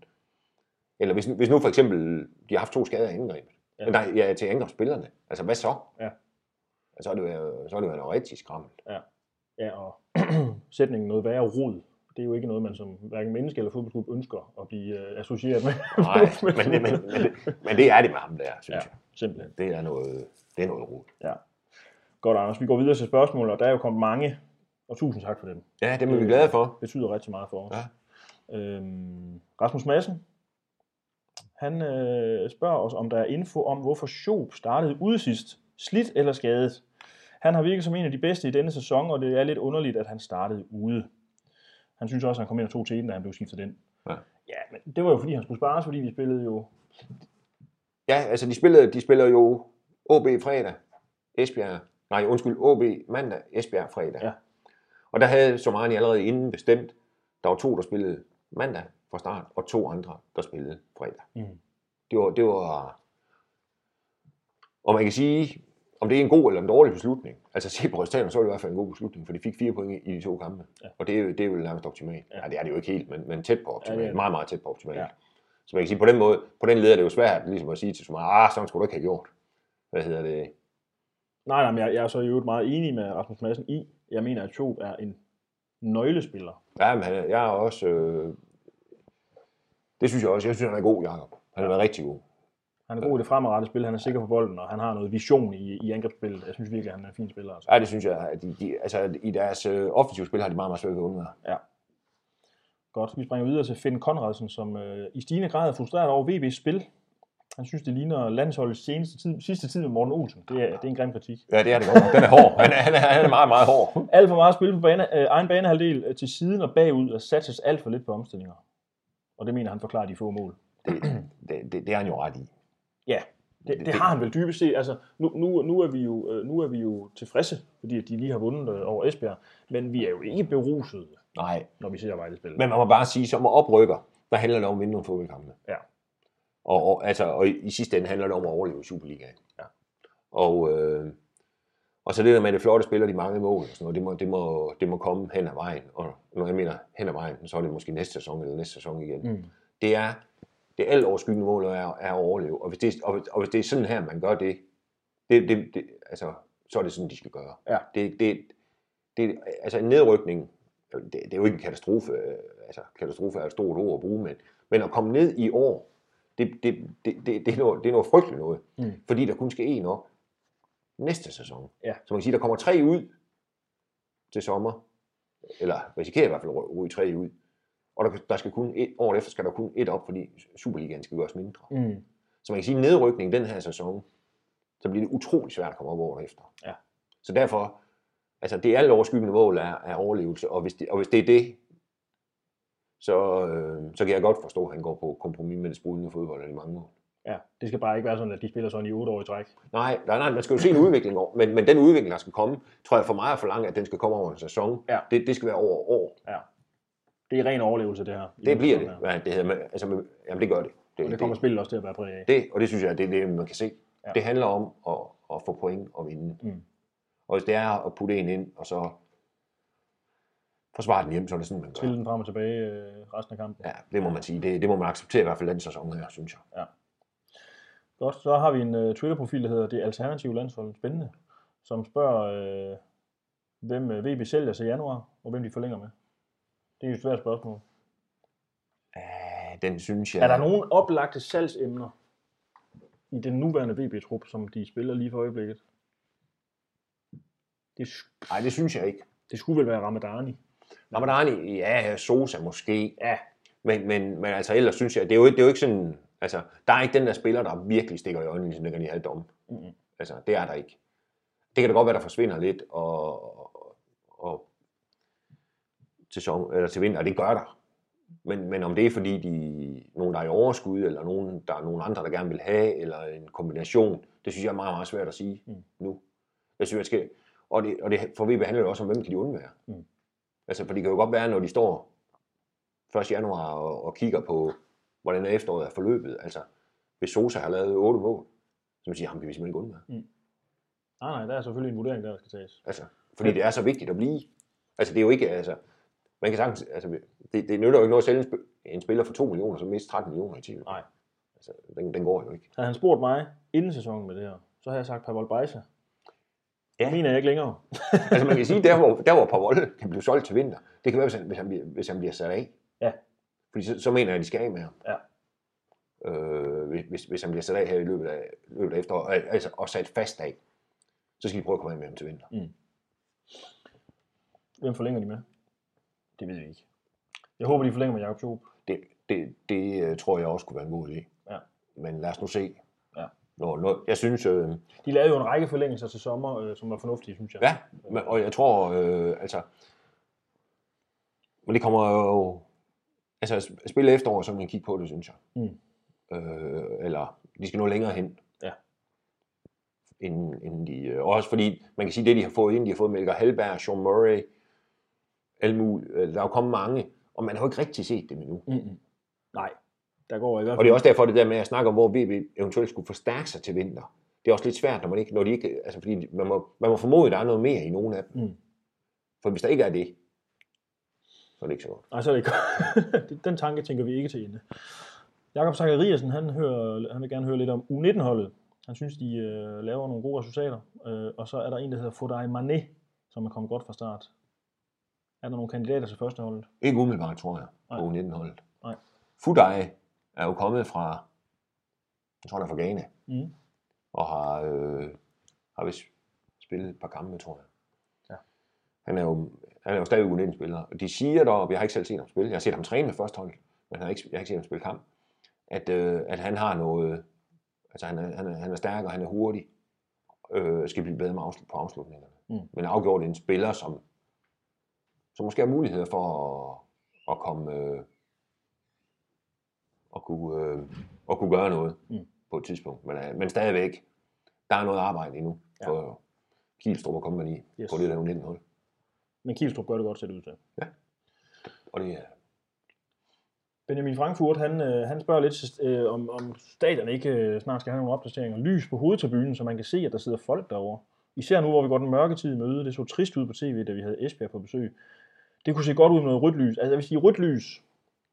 eller hvis, hvis nu for eksempel, de har haft to skader i angreb, Ja. ja. nej, ja, til angrebsspillerne, altså hvad så? Ja. Altså, så er det jo, så er det jo noget rigtig skrammelt. Ja, og [CLEARS THROAT] sætningen noget værre rod, det er jo ikke noget, man som hverken menneske eller fodboldklub ønsker at blive øh, associeret med. [LAUGHS] Nej, [LAUGHS] men, men, men, men, det, men det er det med ham der, synes Ja, jeg. simpelthen. Det er noget, det er noget rod. Ja. Godt, Anders. Vi går videre til spørgsmål, og der er jo kommet mange, og tusind tak for dem. Ja, det er vi glade for. Det betyder rigtig meget for os. Ja. Øhm, Rasmus Madsen, han øh, spørger os, om der er info om, hvorfor Schoop startede ude sidst. Slidt eller skadet? Han har virket som en af de bedste i denne sæson, og det er lidt underligt, at han startede ude. Han synes også, at han kom ind og tog til da han blev skiftet ind. Ja. ja, men det var jo fordi, han skulle spares, fordi vi spillede jo... Ja, altså de spillede, de spiller jo OB fredag, Esbjerg, nej undskyld, OB mandag, Esbjerg fredag. Ja. Og der havde Somani allerede inden bestemt, der var to, der spillede mandag fra start, og to andre, der spillede fredag. Mm. Det var, det var, og man kan sige, om det er en god eller en dårlig beslutning. Altså se på resultaterne, så er det i hvert fald en god beslutning, for de fik fire point i de to kampe. Ja. Og det er, jo- det er jo nærmest optimalt. Ja. Ja. det er det jo ikke helt, men, men tæt på Ja, optimalt. Ja, det. meget, meget tæt på optimalt. Ja. Ja. Så man kan sige, på den måde, på den led er det jo svært ligesom at sige til Sommer, ah, sådan skulle du ikke have gjort. Hvad hedder det? Nej, nej, men jeg, jeg er så i øvrigt meget enig med Rasmus Madsen i, jeg mener, at Schoop er en nøglespiller. Ja, men jeg er også... Øh, det synes jeg også. Jeg synes, han er god, Jacob. Han har været rigtig god. Han er god i det fremadrettede spil, han er sikker på bolden, og han har noget vision i, i angrebsspillet. Jeg synes virkelig, at han er en fin spiller. Altså. Ja, det synes jeg. At de, de, altså, i deres øh, offensive spil har de meget, meget svært ved at undvære. Godt, vi springer videre til Finn Konradsen, som øh, i stigende grad er frustreret over VB's spil. Han synes, det ligner landsholdets seneste tid, sidste tid med Morten Olsen. Det er, det er en grim kritik. Ja, det er det godt. Den er hård. Han er, han er, han er meget, meget hård. Alt for meget spil på bane, øh, egen banehalvdel øh, til siden og bagud, og satses alt for lidt på omstillinger. Og det mener han forklarer de få mål. Det, det, det, det er han jo ret i. Ja, det, det har han vel dybest set. Altså, nu, nu, nu, er vi jo, øh, nu er vi jo tilfredse, fordi de lige har vundet øh, over Esbjerg. Men vi er jo ikke beruset, Nej. når vi ser Vejle spille. Men man må bare sige, som oprykker, der handler det om at vinde nogle fodboldkampe. Ja. Og, og, altså, og i, i sidste ende handler det om at overleve Superligaen. Ja. Og, øh, og så det der med, det flotte spiller de mange mål, og sådan noget, det, må, det, må, det må komme hen ad vejen. Og når jeg mener hen ad vejen, så er det måske næste sæson eller næste sæson igen. Mm. Det er det alt overskyggende mål er, er at overleve. Og hvis, det, og, og hvis det er sådan her, man gør det, det, det, det altså, så er det sådan, de skal gøre. Ja. Det, det, det, altså en nedrykning, det, det er jo ikke en katastrofe, øh, altså katastrofe er et stort ord at bruge, men, men at komme ned i år, det, det, det, det, det, er, noget, det er noget frygteligt noget, Mm. fordi der kun skal en op næste sæson. Ja. Så man kan sige, der kommer tre ud til sommer, eller risikerer i hvert fald at ryge tre ud, og der, der skal kun et, året efter skal der kun et op, fordi Superligaen skal gøres mindre. Mm. Så man kan sige, at nedrykning den her sæson, så bliver det utrolig svært at komme op året efter. Ja. Så derfor, altså det alt overskyggende mål er, er overlevelse, og hvis, det, og hvis det er det, så, øh, så kan jeg godt forstå, at han går på kompromis med det sprudende fodbold i mange år. Ja, det skal bare ikke være sådan, at de spiller sådan i otte år i træk. Nej, nej, nej, man skal jo se en udvikling over, men, men den udvikling, der skal komme, tror jeg for mig at forlange, at den skal komme over en sæson. Ja. Det, det skal være over år. Det er ren overlevelse, det her. Det bliver det. Hvad det hedder, altså, jamen det gør det. Det, Og det kommer spillet også til at være præget af. det, og det synes jeg, det er det, man kan se. Ja. Ja. Det handler om at, at få point og vinde. Mm. Og hvis det er at putte en ind, og så forsvare den hjem, så er det sådan, man gør. Spille den frem og tilbage øh, resten af kampen. Ja, det må man sige. Det, det må man acceptere i hvert fald den sæson her, synes jeg. Godt, så har vi en uh, Twitter-profil, der hedder Det Alternative Landshold. Spændende. Som spørger, øh, hvem øh, VB sælger til januar, og hvem de forlænger med. Det er jo et svært spørgsmål. Ja, den synes jeg... Er der nogen oplagte salgsemner i den nuværende VB-trup, som de spiller lige for øjeblikket? Det, sk- Nej, det synes jeg ikke. det skulle vel være Ramadani. Ramadani, ja, Sosa måske. Ja, Men, men, men altså ellers synes jeg, det er, jo, det er jo ikke sådan, altså, der er ikke den der spiller, der virkelig stikker i øjnene, ligesom den kan have dom. Mhm. Altså, det er der ikke. Det kan da godt være, der forsvinder lidt, og, og, og til, som, eller til vinter, og det gør der. Men, men om det er fordi, de nogen, der er i overskud, eller nogen, der er nogen andre, der gerne vil have, eller en kombination, det synes jeg er meget, meget svært at sige Mm. mm. nu. Jeg synes, jeg skal, og det, og det for VB handler jo også om, hvem kan de undvære. Mm. Altså, for det kan jo godt være, når de står 1. januar og, og kigger på, hvordan efteråret er forløbet. Altså, hvis Sosa har lavet 8 mål, så man siger, ham kan vi simpelthen ikke undvære. nej, nej, der er selvfølgelig en vurdering, der skal tages. Altså, fordi det er så vigtigt at blive. Altså, det er jo ikke, altså, man kan sagtens, altså, det, det nytter jo ikke noget at sælge en, en spiller for 2 millioner, som mister 13 millioner i TV. Nej. Altså, den, den går jo ikke. Havde han spurgt mig inden sæsonen med det her, så havde jeg sagt Pavol Bejsa. Ja. Det mener jeg ikke længere. [LAUGHS] altså, man kan sige, der hvor, der hvor Pavol kan blive solgt til vinter, det kan være, hvis han, hvis han, bliver, hvis han bliver sat af. Ja. Fordi så, så mener jeg, at de skal af med ham. Ja. Øh, hvis- hvis, hvis han bliver sat af her i løbet af, løbet af efteråret, altså, og sat fast af, så skal de prøve at komme af med ham til vinter. Hvem forlænger de med? Det ved vi ikke. Jeg håber, de forlænger med Jakob Job. Det, det, det øh, tror jeg også kunne være en god idé. Ja. Men lad os nu se. Ja. Når, når, jeg synes, øh, De lavede jo en række forlængelser til sommer, øh, som var fornuftige, synes jeg. ja, og jeg tror, øh, altså, men det kommer jo, altså spille efterår, så kan man kigge på det, synes jeg. Mm. Øh, eller de skal nå længere hen. Ja. Inden, inden de, øh, og også fordi, man kan sige, det de har fået ind, de har fået Melker Halberg, Sean Murray, alle mulige, øh, der er jo kommet mange, og man har jo ikke rigtig set dem endnu. Mm-hmm. Nej, der går i hvert Og fald. det er også derfor det der med at snakke om, hvor VB eventuelt skulle forstærke sig til vinter. Det er også lidt svært, når man ikke, når de ikke, altså fordi man må, man må formode, at der er noget mere i nogle af dem. Mm. For hvis der ikke er det, så er det ikke så godt. Nej, så er det ikke. [LAUGHS] Den tanke tænker vi ikke til ende. Jakob Zachariasen, han, hører, han vil gerne høre lidt om U19-holdet. Han synes, de øh, laver nogle gode resultater. Øh, og så er der en, der hedder Fodai Mané, som er kommet godt fra start. Er der nogle kandidater til førsteholdet? Ikke umiddelbart, tror jeg, på Nej. U19-holdet. Nej. Fudai er jo kommet fra, jeg tror, der er fra Ghana, Mm. og har, øh, har vist spillet et par kampe, tror jeg. Ja. Han er jo, han er jo stadig U19-spiller. Og de siger dog, jeg har ikke selv set ham spille, jeg har set ham træne med førsteholdet, men jeg har ikke, jeg har ikke set ham spille kamp, at, øh, at han har noget, altså han er, han er, han er stærk, og han er hurtig, øh, skal blive bedre med afslut, på afslutningerne. Mm. Men afgjort en spiller, som, som måske har muligheder for at, at komme, øh, kunne, øh, at kunne gøre noget Mm. på et tidspunkt. Men, øh, men stadigvæk, der er noget arbejde endnu Ja. for Kielstrup komme i Yes. på det der 19 Men Kielstrup gør det godt, ser det ud til. Og det er, Benjamin Frankfurt, han, øh, han spørger lidt, øh, om, om stadion ikke øh, snart skal have nogle opdateringer. Lys på hovedtribunen, så man kan se, at der sidder folk derovre. Især nu, hvor vi går den mørke tid i møde. Det så trist ud på tv, da vi havde Esbjerg på besøg. Det kunne se godt ud med noget rødt lys. Altså, jeg vil sige, rødt lys,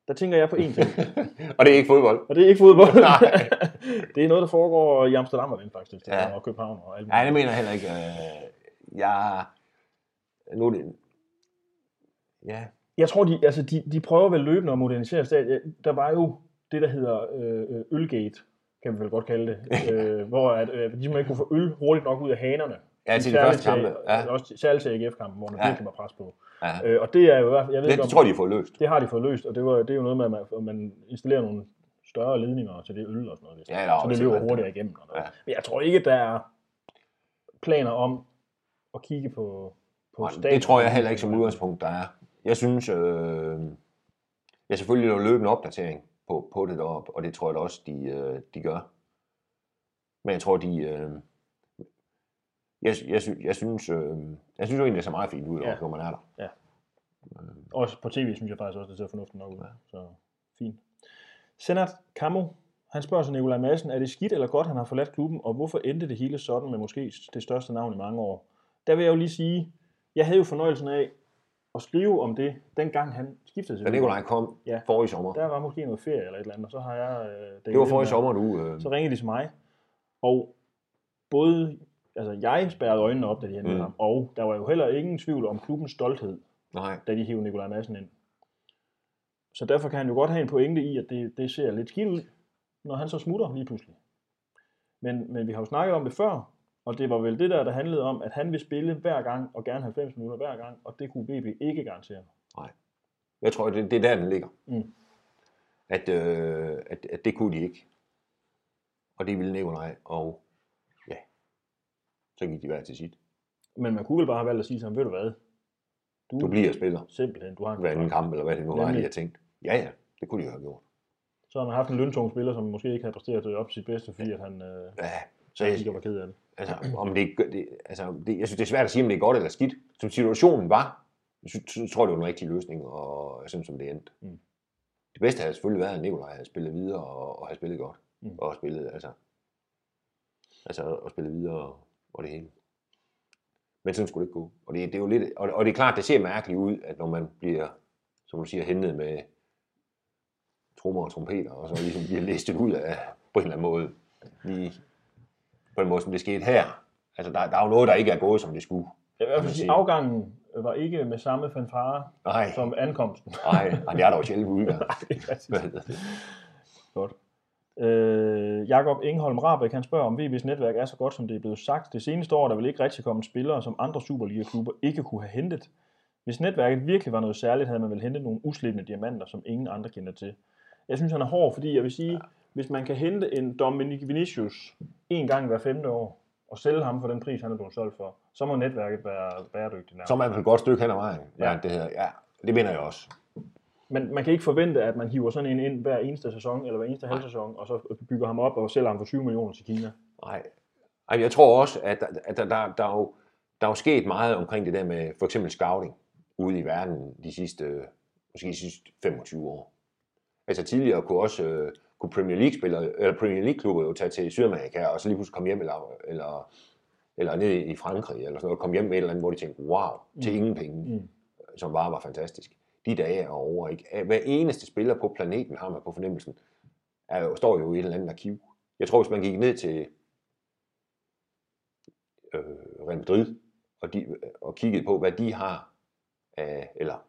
der tænker jeg på én ting. [LAUGHS] og det er ikke fodbold. Og det er ikke fodbold. [LAUGHS] Nej. [LAUGHS] det er noget, der foregår i Amsterdam og den faktisk, Ja. og København og alt Nej, det mener jeg heller ikke. Øh, Jeg... Nu er det... Ja, Jeg tror, de, altså, de, de prøver vel løbende at modernisere stadion. Der var jo det, der hedder øh, Ølgate, kan vi vel godt kalde det, øh, hvor at, øh, de simpelthen ikke kunne få øl hurtigt nok ud af hanerne. ja til de første kampe. Ja, Også særligt til AGF-kampen, hvor der Ja. virkelig var pres på. Ja. Øh, og det er jo i hvert fald, jeg ved Det, ikke, det om, tror jeg, de har fået løst. det har de fået løst, og det, var, det er jo noget med, at man, man installerer nogle større ledninger til det øl og sådan noget. Ja, er så det løber hurtigere igennem. Og noget. Ja. Men jeg tror ikke, der er planer om at kigge på, på Nej, stadion. Det tror jeg heller ikke som udgangspunkt, der er. Jeg synes, øh, ja selvfølgelig er der løbende opdatering på, på det deroppe, og det tror jeg da også, de, øh, de gør. Men jeg tror, de... Øh, jeg, jeg, sy- jeg, synes, øh, jeg synes jo egentlig, det ser meget fint ud, Ja. ja. når man er der. Også på tv synes jeg faktisk også, det ser fornuftigt nok ud. Så fint. Senat Kamo, han spørger sig Nikolaj Madsen, er det skidt eller godt, han har forladt klubben, og hvorfor endte det hele sådan med måske det største navn i mange år? Der vil jeg jo lige sige, jeg havde jo fornøjelsen af at skrive om det, dengang han skiftede til Da Nikolaj kom Ja. ja. forrige sommer, Der var måske noget ferie eller et eller andet, og så har jeg... Øh, det var forrige med- sommer, du... Øh, Så ringede de til mig, og både, altså jeg spærrede øjnene op, da de hentede Mm. ham, og der var jo heller ingen tvivl om klubbens stolthed, nej, da de hævde Nikolaj Madsen ind. Så derfor kan han jo godt have en pointe i, at det, det ser lidt skidt ud, når han så smutter lige pludselig. Men, men vi har jo snakket om det før, og det var vel det der, der handlede om, at han vil spille hver gang, og gerne 90 minutter hver gang, og det kunne BB ikke garantere. jeg tror, det, det er der, den ligger. Mm. At, øh, at, at det kunne de ikke. Og det ville Nikolaj, og så gik de hver til sit. Men man kunne vel bare have valgt at sige til ham, ved du hvad, du, Du bliver spiller simpelthen, du har en hver anden kamp, eller hvad det nu var, de har tænkt. Ja, ja, det kunne de jo have gjort. Så har man haft en løntung spiller, som måske ikke havde præsteret op til sit bedste, fordi at han øh, Ja, så så jeg, ikke var ked af det. altså, om det, det, altså, det, jeg synes, det er svært at sige, om det er godt eller skidt. Som situationen var, så, så tror jeg, det var en rigtig løsning, og sådan som det endte. Mm. Det bedste havde selvfølgelig været, at Nikolaj havde spillet videre, og, og havde spillet godt. Mm. Og spillet, altså, altså, og spillet videre, og, det hele. Men sådan skulle det ikke gå. Og det, det er jo lidt, og, og det er klart, det ser mærkeligt ud, at når man bliver, som du siger, hentet med trommer og trompeter, og så ligesom bliver listet ud af, på en eller anden måde, lige på en måde, som det skete her. Altså, der, der er jo noget, der ikke er gået, som det skulle. Jeg vil man sige, afgangen var ikke med samme fanfare Nej, som ankomsten. nej, det er der jo sjældent [LAUGHS] det? Godt. Øh, Jakob Ingholm Rabeck, han spørger, om VB's netværk er så godt, som det er blevet sagt. Det seneste år er der vel ikke rigtig kommet spillere, som andre Superliga-klubber ikke kunne have hentet. Hvis netværket virkelig var noget særligt, havde man vel hentet nogle uslidende diamanter, som ingen andre kender til. Jeg synes, han er hård, fordi jeg vil sige, ja. hvis man kan hente en Dominic Vinicius en gang hver femte år, og sælge ham for den pris, han er blevet solgt for, så må netværket være bæredygtigt. nærmest. Så er man et godt stykke hen ad vejen. Ja. Ja, det, her. ja, det mener jeg også. Men man kan ikke forvente, at man hiver sådan en ind hver eneste sæson, eller hver eneste halv sæson, og så bygger ham op og sælger ham for 20 millioner til Kina. Nej. Ej, jeg tror også, at, der, at der, der, der, er jo, der er jo sket meget omkring det der med for eksempel scouting ude i verden de sidste, måske de sidste 25 år. Altså tidligere kunne også øh, kunne Premier League spillere, eller Premier League klubber jo tage til Sydamerika og så lige pludselig komme hjem eller, eller, eller ned i Frankrig eller sådan noget, komme hjem med et eller andet, hvor de tænkte, wow, til ingen penge, Mm. som bare var fantastisk. De dage er over, ikke? Hver eneste spiller på planeten har man på fornemmelsen, er jo, står jo i et eller andet arkiv. Jeg tror, hvis man gik ned til øh, Real Madrid og, de, og kiggede på, hvad de har af, eller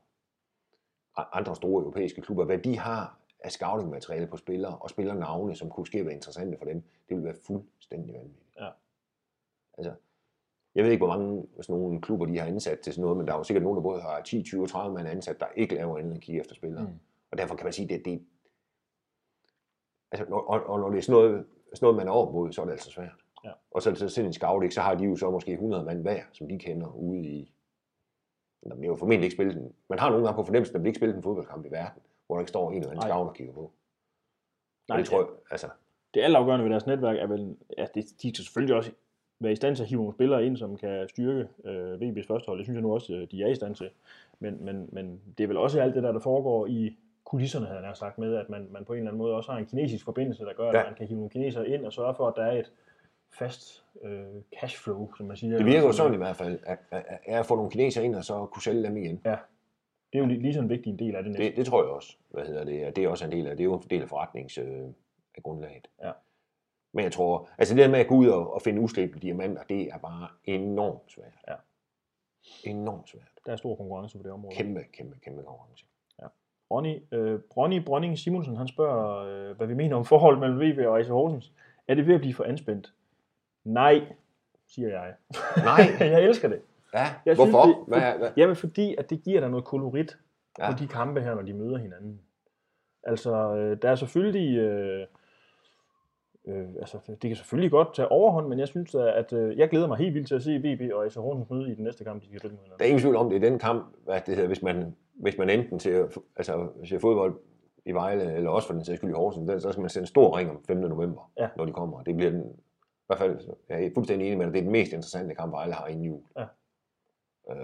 andre store europæiske klubber, hvad de har af scouting-materiale på spillere og spillernavne, som kunne ske være interessante for dem, det ville være fuldstændig vanvittigt. Ja. Altså, jeg ved ikke, hvor mange sådan nogle klubber, de har ansat til sådan noget, men der er jo sikkert nogen, der både har 10, 20, 30 mand ansat, der ikke laver andet end at kigge efter spillere. Mm. Og derfor kan man sige, at det, det altså, når, og, og, når det er sådan noget, sådan noget, man er over mod, så er det altså svært. Ja. Og så, så sådan en scout, ikke, så har de jo så måske 100 mand hver, som de kender ude i... Nå, det er jo formentlig ikke spillet en... Man har nogle gange på fornemmelsen, at der bliver ikke spillet en fodboldkamp i verden, hvor der ikke står en eller anden scout og kigger på. Nej, Nej, det tror jeg, altså... det altafgørende ved deres netværk er vel, at de, de skal selvfølgelig også være i stand til at hive nogle spillere ind, som kan styrke øh, VB's første hold. Det synes jeg nu også, øh, de er i stand til. Men, men, men det er vel også alt det der, der foregår i kulisserne, havde jeg sagt, med, at man, man på en eller anden måde også har en kinesisk forbindelse, der gør, at Ja. man kan hive nogle kinesere ind og sørge for, at der er et fast øh, cashflow, som man siger. Det virker jo sådan i hvert fald, at, at, at, at få nogle kinesere ind og så kunne sælge dem igen. Ja, det er jo lige, så en vigtig en del af det næste. Det, det tror jeg også. Hvad hedder det? Det er også en del af, det er jo en del af forretnings øh, grundlaget. Ja. Men jeg tror, altså det der med at gå ud og, og finde uslebne diamanter, det er bare enormt svært. Ja. Enormt svært. Der er stor konkurrence på det område. Kæmpe, kæmpe, kæmpe konkurrence. Ronny, øh, Ronny Bronning Simonsen, han spørger, øh, hvad vi mener om forholdet mellem VB og AC Horsens. Er det ved at blive for anspændt? Nej, siger jeg. Nej, [LAUGHS] jeg elsker det. ja. Jeg Hvorfor? Synes, det, hvad, hvad? Jamen fordi, at det giver dig noget kolorit ja. Ja. på de kampe her, når de møder hinanden. Altså, øh, der er selvfølgelig... Øh, øh, altså, det kan selvfølgelig godt tage overhånd, men jeg synes, at, øh, jeg glæder mig helt vildt til at se VB og AC Horsens møde i den næste kamp, de skal spille mod Der hinanden. er ingen tvivl om, det er den kamp, hvad det hedder, hvis man, hvis man enten ser, altså, ser fodbold i Vejle, eller også for den sags skyld i Horsens, der- så skal man sende en stor ring om 5. november, Ja. når de kommer. Det bliver den, i hvert fald, jeg er fuldstændig enig med dig, det er den mest interessante kamp, Vejle har inden jul. Ja. Øh,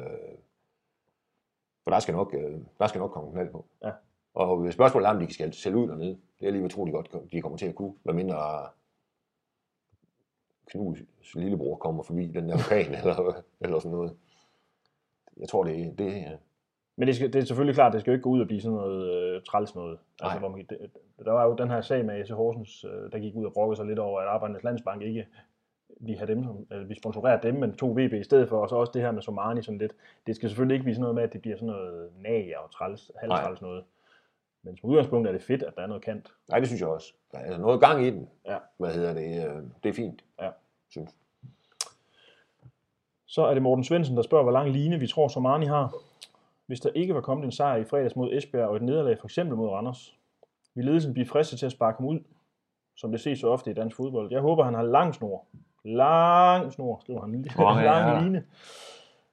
for der skal nok, øh, der skal nok komme knald på. Ja. Og spørgsmålet er, om de skal sælge ud dernede. Det er jeg lige de godt de kommer til at kunne, medmindre Knuds lillebror kommer forbi den der orkan, [LAUGHS] eller, eller sådan noget. Jeg tror, det, er- det er... Men det, skal, det er selvfølgelig klart, det skal jo ikke gå ud og blive sådan noget øh, træls noget. Altså, hvor man, det, der var jo den her sag med AC Horsens, øh, der gik ud og brokkede sig lidt over, at Arbejdernes Landsbank ikke vi har dem, som, eller vi sponsorerer dem, men to VB i stedet for, og så også det her med Somani sådan lidt. Det skal selvfølgelig ikke blive sådan noget med, at det bliver sådan noget nager og træls, halvtræls noget. Men som udgangspunkt er det fedt, at der er noget kant. Nej, det synes jeg også. Der er noget gang i den. Ja. Hvad hedder det? øh, Det er fint. Ja. Synes. Så er det Morten Svendsen, der spørger, hvor lang line vi tror, Somani har. Hvis der ikke var kommet en sejr i fredags mod Esbjerg og et nederlag for eksempel mod Randers, vil ledelsen blive fristet til at sparke ham ud, som det ses så ofte i dansk fodbold. Jeg håber, han har lang snor. Lang snor, skriver han. Mange [LAUGHS] lang line.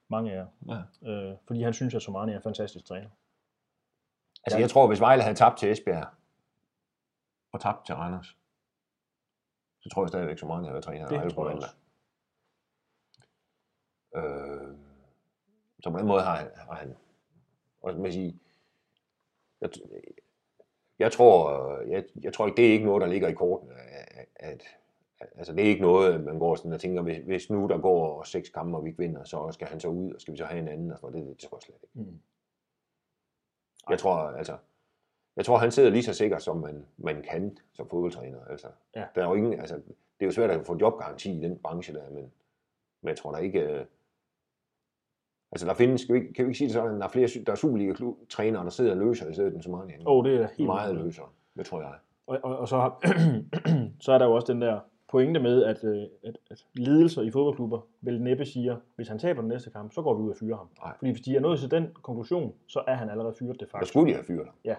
Mange er. Ja. Øh, fordi han synes, at Somani er en fantastisk træner. Altså, Ja. jeg tror, hvis Vejle havde tabt til Esbjerg, og tabt til Randers, så tror jeg stadigvæk, så mange havde været træner. Det tror jeg mandag. Øh, så på den måde har han, har han også med at sige, jeg, jeg tror, jeg, jeg tror ikke, det er ikke noget, der ligger i korten, at, at, altså det er ikke noget, man går sådan og tænker, hvis, hvis nu der går seks kampe, og vi ikke vinder, så skal han så ud, og skal vi så have en anden, og det, det tror jeg slet ikke. Mm. Jeg tror, altså, jeg tror, han sidder lige så sikker, som man, man kan som fodboldtræner. Altså, Ja. der er jo ingen, altså, det er jo svært at få jobgaranti i den branche der, men, men jeg tror der ikke... Øh, altså, der findes, kan vi, ikke- kan vi ikke sige det sådan, der er flere, der er Superliga-trænere, der sidder og løser i stedet for mange. Åh, oh, det er helt meget løser, det tror jeg. Og, og, og så, har, [CLEARS THROAT] så er der jo også den der pointe med, at, øh, at, at ledelser i fodboldklubber vel næppe siger, hvis han taber den næste kamp, så går vi ud og fyrer ham. Nej. Fordi hvis de er nået til den konklusion, så er han allerede fyret det Der faktisk. skulle de have fyret ham. Ja.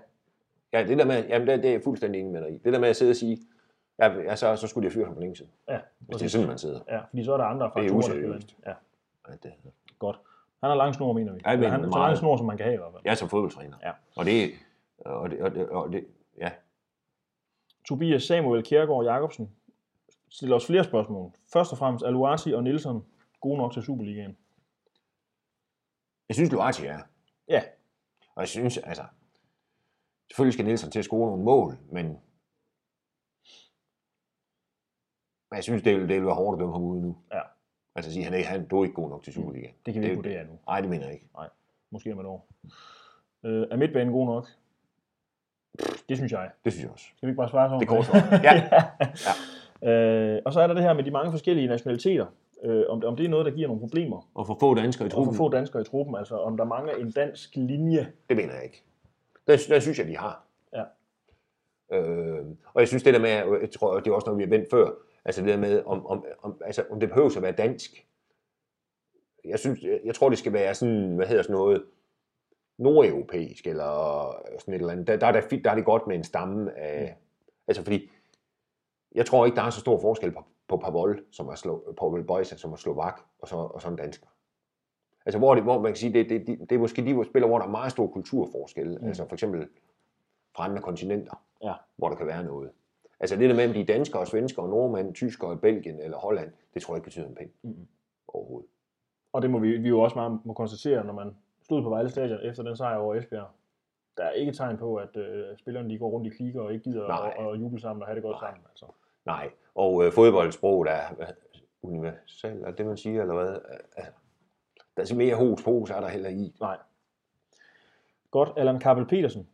Ja, det der med, jamen det, det er jeg fuldstændig enig med dig i. Det der med at sidde og sige, ja, ja så, så skulle de have fyret ham for længe siden. Ja, Hvis det er sådan, man sidder. Ja, fordi så er der andre Det er faktorer, der spiller useriøst. Ja, Ja, det, godt. Han har lang snor, mener vi. Ja, mener han, meget. lang snor, som man kan have i hvert fald. er som fodboldtræner. Ja. Og det, og det, og det, og det ja, Tobias Samuel Kjærgaard Jacobsen stiller os flere spørgsmål. Først og fremmest, er Luati og Nielsen gode nok til Superligaen? Jeg synes, Luati er. Ja, Og jeg synes, altså, selvfølgelig skal Nielsen til at score nogle mål, men, men jeg synes, det vil, det vil være hårdt at dømme ham ude nu. Ja. Altså at sige, han er, han, du er ikke god nok til Superligaen. det kan vi Det- ikke vurdere nu. Nej, det mener jeg ikke. Måske om et år. Øh, er midtbanen god nok? Det synes jeg. Det synes jeg også. Skal vi ikke bare svare sådan? Det er kort svar. Ja. [LAUGHS] Øh, og så er der det her med de mange forskellige nationaliteter. Øh, om, om det er noget, der giver nogle problemer. Og for få danskere i Og for truppen, få danskere i truppen, altså om der mangler en dansk linje. det mener jeg ikke. Det, det synes jeg, de har. Ja. Øh, og jeg synes, det der med, jeg tror, det er også noget, vi har vendt før, altså det der med, om, om, om, altså, om det behøver at være dansk. Jeg, synes, jeg, jeg tror, det skal være sådan, hvad hedder sådan noget, nordeuropæisk, eller sådan et eller andet. Der, der, er, det, der er det godt med en stamme af, altså fordi, jeg tror ikke, der er så stor forskel på, på Pavol, som er Slo, Pavel Bojsa, som er slovak, og så, og så en dansker. Altså hvor, det, hvor man kan sige, det, det, det, det er måske de spiller, hvor der er meget stor kulturforskel. Mm. Altså for eksempel fra andre kontinenter, Ja. hvor der kan være noget. Altså det der med, om de er danskere og svenskere og nordmænd, tyskere og Belgien eller Holland, det tror jeg ikke betyder en pind Mm. overhovedet. Og det må vi, vi jo også meget må konstatere, når man stod på Vejle Stadion efter den sejr over Esbjerg. der er ikke tegn på, at øh, spillerne de går rundt i klikker og ikke gider at, at juble sammen og have det godt Nej. sammen. Altså. Nej, og øh, fodboldsproget er hvad, universal, er det man siger, eller hvad? Altså, der er så mere hos så er der heller i. Nej. Godt. Allan Kappel Petersen.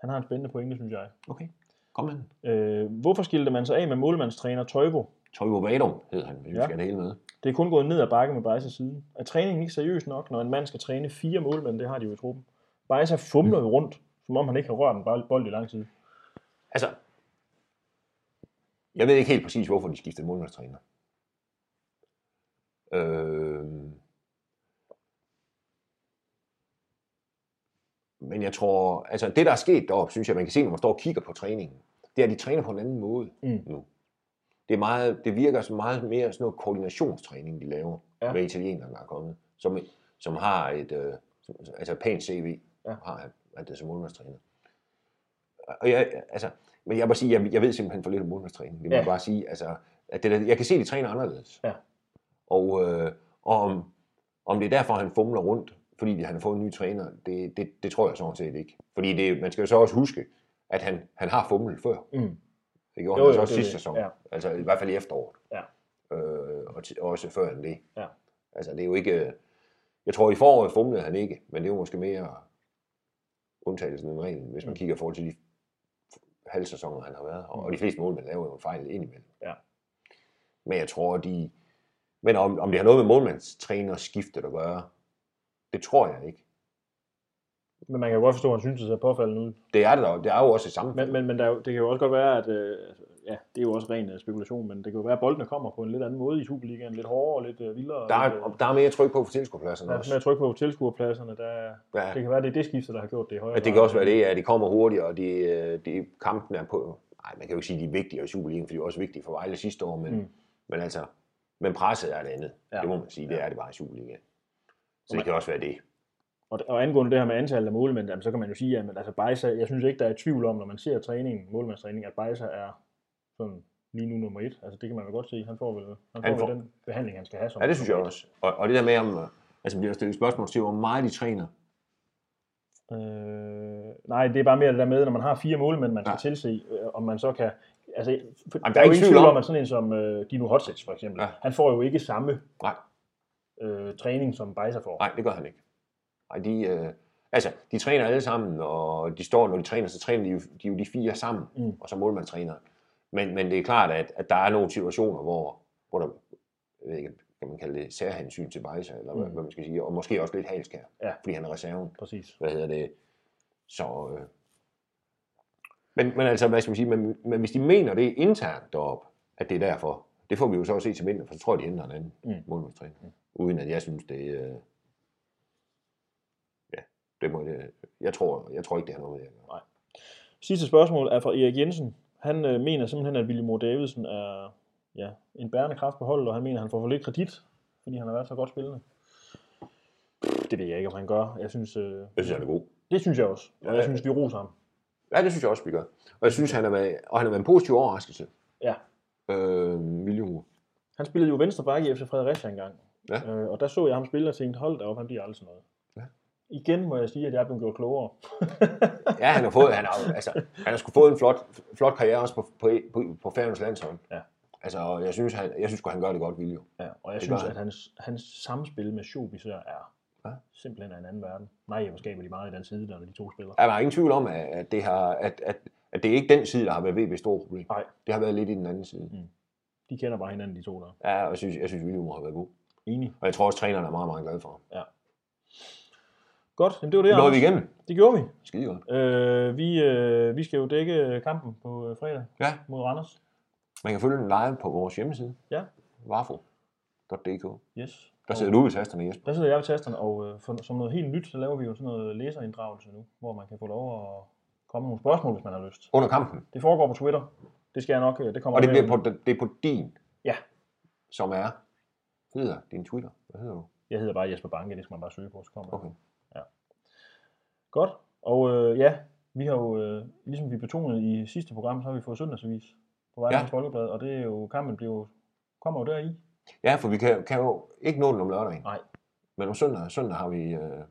Han har en spændende pointe, synes jeg. Okay, kom med den. Øh, hvorfor skilte man sig af med målmandstræner Tøjbo? Toivo Vadum hed han, hvis Ja. vi skal have det hele med. Det er kun gået ned ad bakke med Bejsa siden. Er træningen ikke seriøs nok, når en mand skal træne fire målmænd? Det har de jo i truppen. Bejsa fumler jo rundt, som om han ikke har rørt en bold- bold i lang tid. Altså, jeg ved ikke helt præcis, hvorfor de skiftede målmandstræner. Øh, men jeg tror, altså det der er sket deroppe, synes jeg, man kan se, når man står og kigger på træningen, det er, at de træner på en anden måde Mm. nu. Det, er meget, det virker som meget mere sådan noget koordinationstræning, de laver Ja. med italienerne, der er kommet, som, som har et øh, altså pænt CV, Ja. har at, at det er som målmandstræner. Og jeg, altså, men jeg må sige, jeg, jeg ved simpelthen for lidt om målmandstræning. Det må Ja. bare sige. Altså, at det der, jeg kan se, at de træner anderledes. Ja. Og, øh, og om, om det er derfor, han fumler rundt, fordi han har fået en ny træner, det, det, det tror jeg sådan set ikke. Fordi det, man skal jo så også huske, at han, han har fumlet før. Mm. Det gjorde Jo, han jo, jo, også det- sidste sæson. ja. Altså i hvert fald i efteråret. Ja. Øh, og ti- også før end det. Ja. Altså det er jo ikke... øh, Jeg tror i foråret fumlede han ikke, men det var måske mere undtagelsen end reglen, hvis man Mm. kigger forhold til de halvsæsoner, han har været her. Mm. Og de fleste målmænd laver jo en fejl indimellem. Ja. Men jeg tror, de... Men om, om det har noget med målmandstræner skiftet at gøre, det tror jeg ikke. Men man kan jo godt forstå, at han synes, det ser påfaldende ud. Det er det da. Det er jo også et samme. Men, men, men der, er jo- det kan jo også godt være, at øh, ja, det er jo også ren øh, spekulation, men det kan jo være, at boldene kommer på en lidt anden måde i Superligaen. Lidt hårdere og lidt øh, vildere. der, lidt, er, der er mere tryk på for tilskuerpladserne der er også. mere tryk på tilskuerpladserne. Der, Ja. det kan være, det er det skifte, der har gjort det i højere Men det kan også være det, at de kommer hurtigt, og de, øh, de kampen er på... Nej, man kan jo ikke sige, at de er vigtigere i Superligaen, for de er også vigtige for Vejle sidste år, men, Mm. men altså, men presset er det andet. Ja. Ja. Det må man sige, det Ja. er det bare i Superligaen. Så man- det kan også være det. Og, og angående det her med antallet af målmænd, jamen, så kan man jo sige, at altså Bejsa, jeg synes ikke, der er tvivl om, når man ser træningen, målmandstræning, at Bejsa er sådan lige nu nummer et. Altså det kan man jo godt se. Han får vel, han får Han vel får- den behandling, han skal have. Som Ja, det synes jeg også. Og, og det der med, om, altså bliver der stillet spørgsmål til, hvor meget de træner. Øh, nej, det er bare mere det der med, når man har fire målmænd, man skal Ja. tilse, øh, om man så kan... Altså, for, der er der er jo ikke ingen tvivl om- at sådan en som øh, Dino Hotsets for eksempel, Ja. han får jo ikke samme Nej, øh, træning, som Bejsa får. nej, det gør han ikke. Nej, de, øh, altså, de træner alle sammen, og de står, når de træner, så træner de jo de, jo de fire sammen, Mm. og så målmandstræner. Men, men det er klart, at, at der er nogle situationer, hvor, hvor der, jeg ved ikke, kan man kalde det særhensyn til Bejsa, eller hvad, Mm. hvad man skal sige, og måske også lidt halskær, Ja. fordi han er reserven. Præcis. Hvad hedder det? Så, øh, men, men altså, hvad skal man sige, men, men hvis de mener det internt deroppe, at det er derfor, det får vi jo så at se til vinter, for så tror jeg, de henter en anden Mm. målmandstræner. Mm. Uden at jeg synes, det øh, det må det, jeg tror, jeg tror ikke, det har noget med det at gøre. Sidste spørgsmål er fra Erik Jensen. Han øh, mener simpelthen, at William Davidsen er ja, en bærende kraft på holdet, og han mener, at han får for lidt kredit, fordi han har været så godt spillende. Det ved jeg ikke, om han gør. Jeg synes, øh, Jeg synes, han er god. det synes jeg også. Og Ja, jeg synes, vi roser ham. Ja, det synes jeg også, vi gør. Og jeg synes, han har været, og han har været en positiv overraskelse. Ja. Øh, William. Han spillede jo venstre bakke i FC Fredericia engang. Ja. Øh, og der så jeg ham spille og tænkte, hold da op, han bliver aldrig sådan noget. Ja. Igen må jeg sige, at jeg er blevet gjort klogere. Ja, han har fået, han har, altså, han har sgu fået en flot, flot karriere også på, på, på, på Færøernes landshold. Ja. Altså, og jeg synes, han, jeg synes sgu, han gør det godt, William. Ja, og jeg Det synes, at hans, hans samspil med Schobi så er Ja. simpelthen af en anden verden. Nej, hvor skaber de meget i den side, der når de to spiller. Der er ingen tvivl om, at, det har, at, at, at det er ikke den side, der har været VB store problem. Nej. Det har været lidt i den anden side. De kender bare hinanden, de to der. Ja, og jeg synes, jeg synes William har været god. Enig. Og jeg tror også, træneren er meget, meget glad for ham. Godt, jamen det var det, Nåede vi igennem? Det gjorde vi. Skide godt. Øh, vi, øh, vi skal jo dække kampen på øh, fredag Ja, mod Randers. man kan følge den live på vores hjemmeside. Ja. Varfo.dk. Yes. Der sidder du ved tasterne, Jesper. Der sidder jeg ved tasterne, og øh, for, som noget helt nyt, så laver vi jo sådan noget læserinddragelse nu, hvor man kan få lov at komme med nogle spørgsmål, hvis man har lyst. Under kampen. Det foregår på Twitter. Det skal jeg nok, øh, det kommer Og det bliver på, det er på din, Ja, som er, hedder din Twitter? Hvad hedder du? jeg hedder bare Jesper Banke, det skal man bare søge på, så kommer. Okay. Godt. Og øh, ja, vi har jo, øh, ligesom vi betonede i sidste program, så har vi fået søndagsavis på vej ja. Folkeblad, og det er jo, kampen bliver jo, kommer jo deri. Ja, for vi kan, kan jo ikke nå den om lørdagen. Nej. Men om søndag, søndag har vi, øh,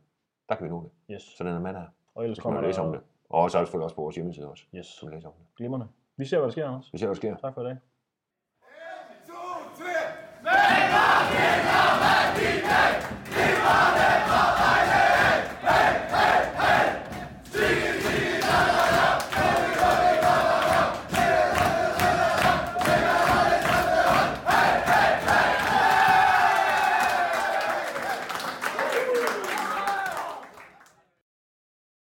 der kan vi nå det. Yes. Så den er mandag. Og ellers kommer der... om det. Og så er det selvfølgelig også på vores hjemmeside også. Yes. Så vi læser om det. Glimrende. Vi ser, hvad der sker, Anders. Vi ser, hvad der sker. Tak for i dag. 1, 2,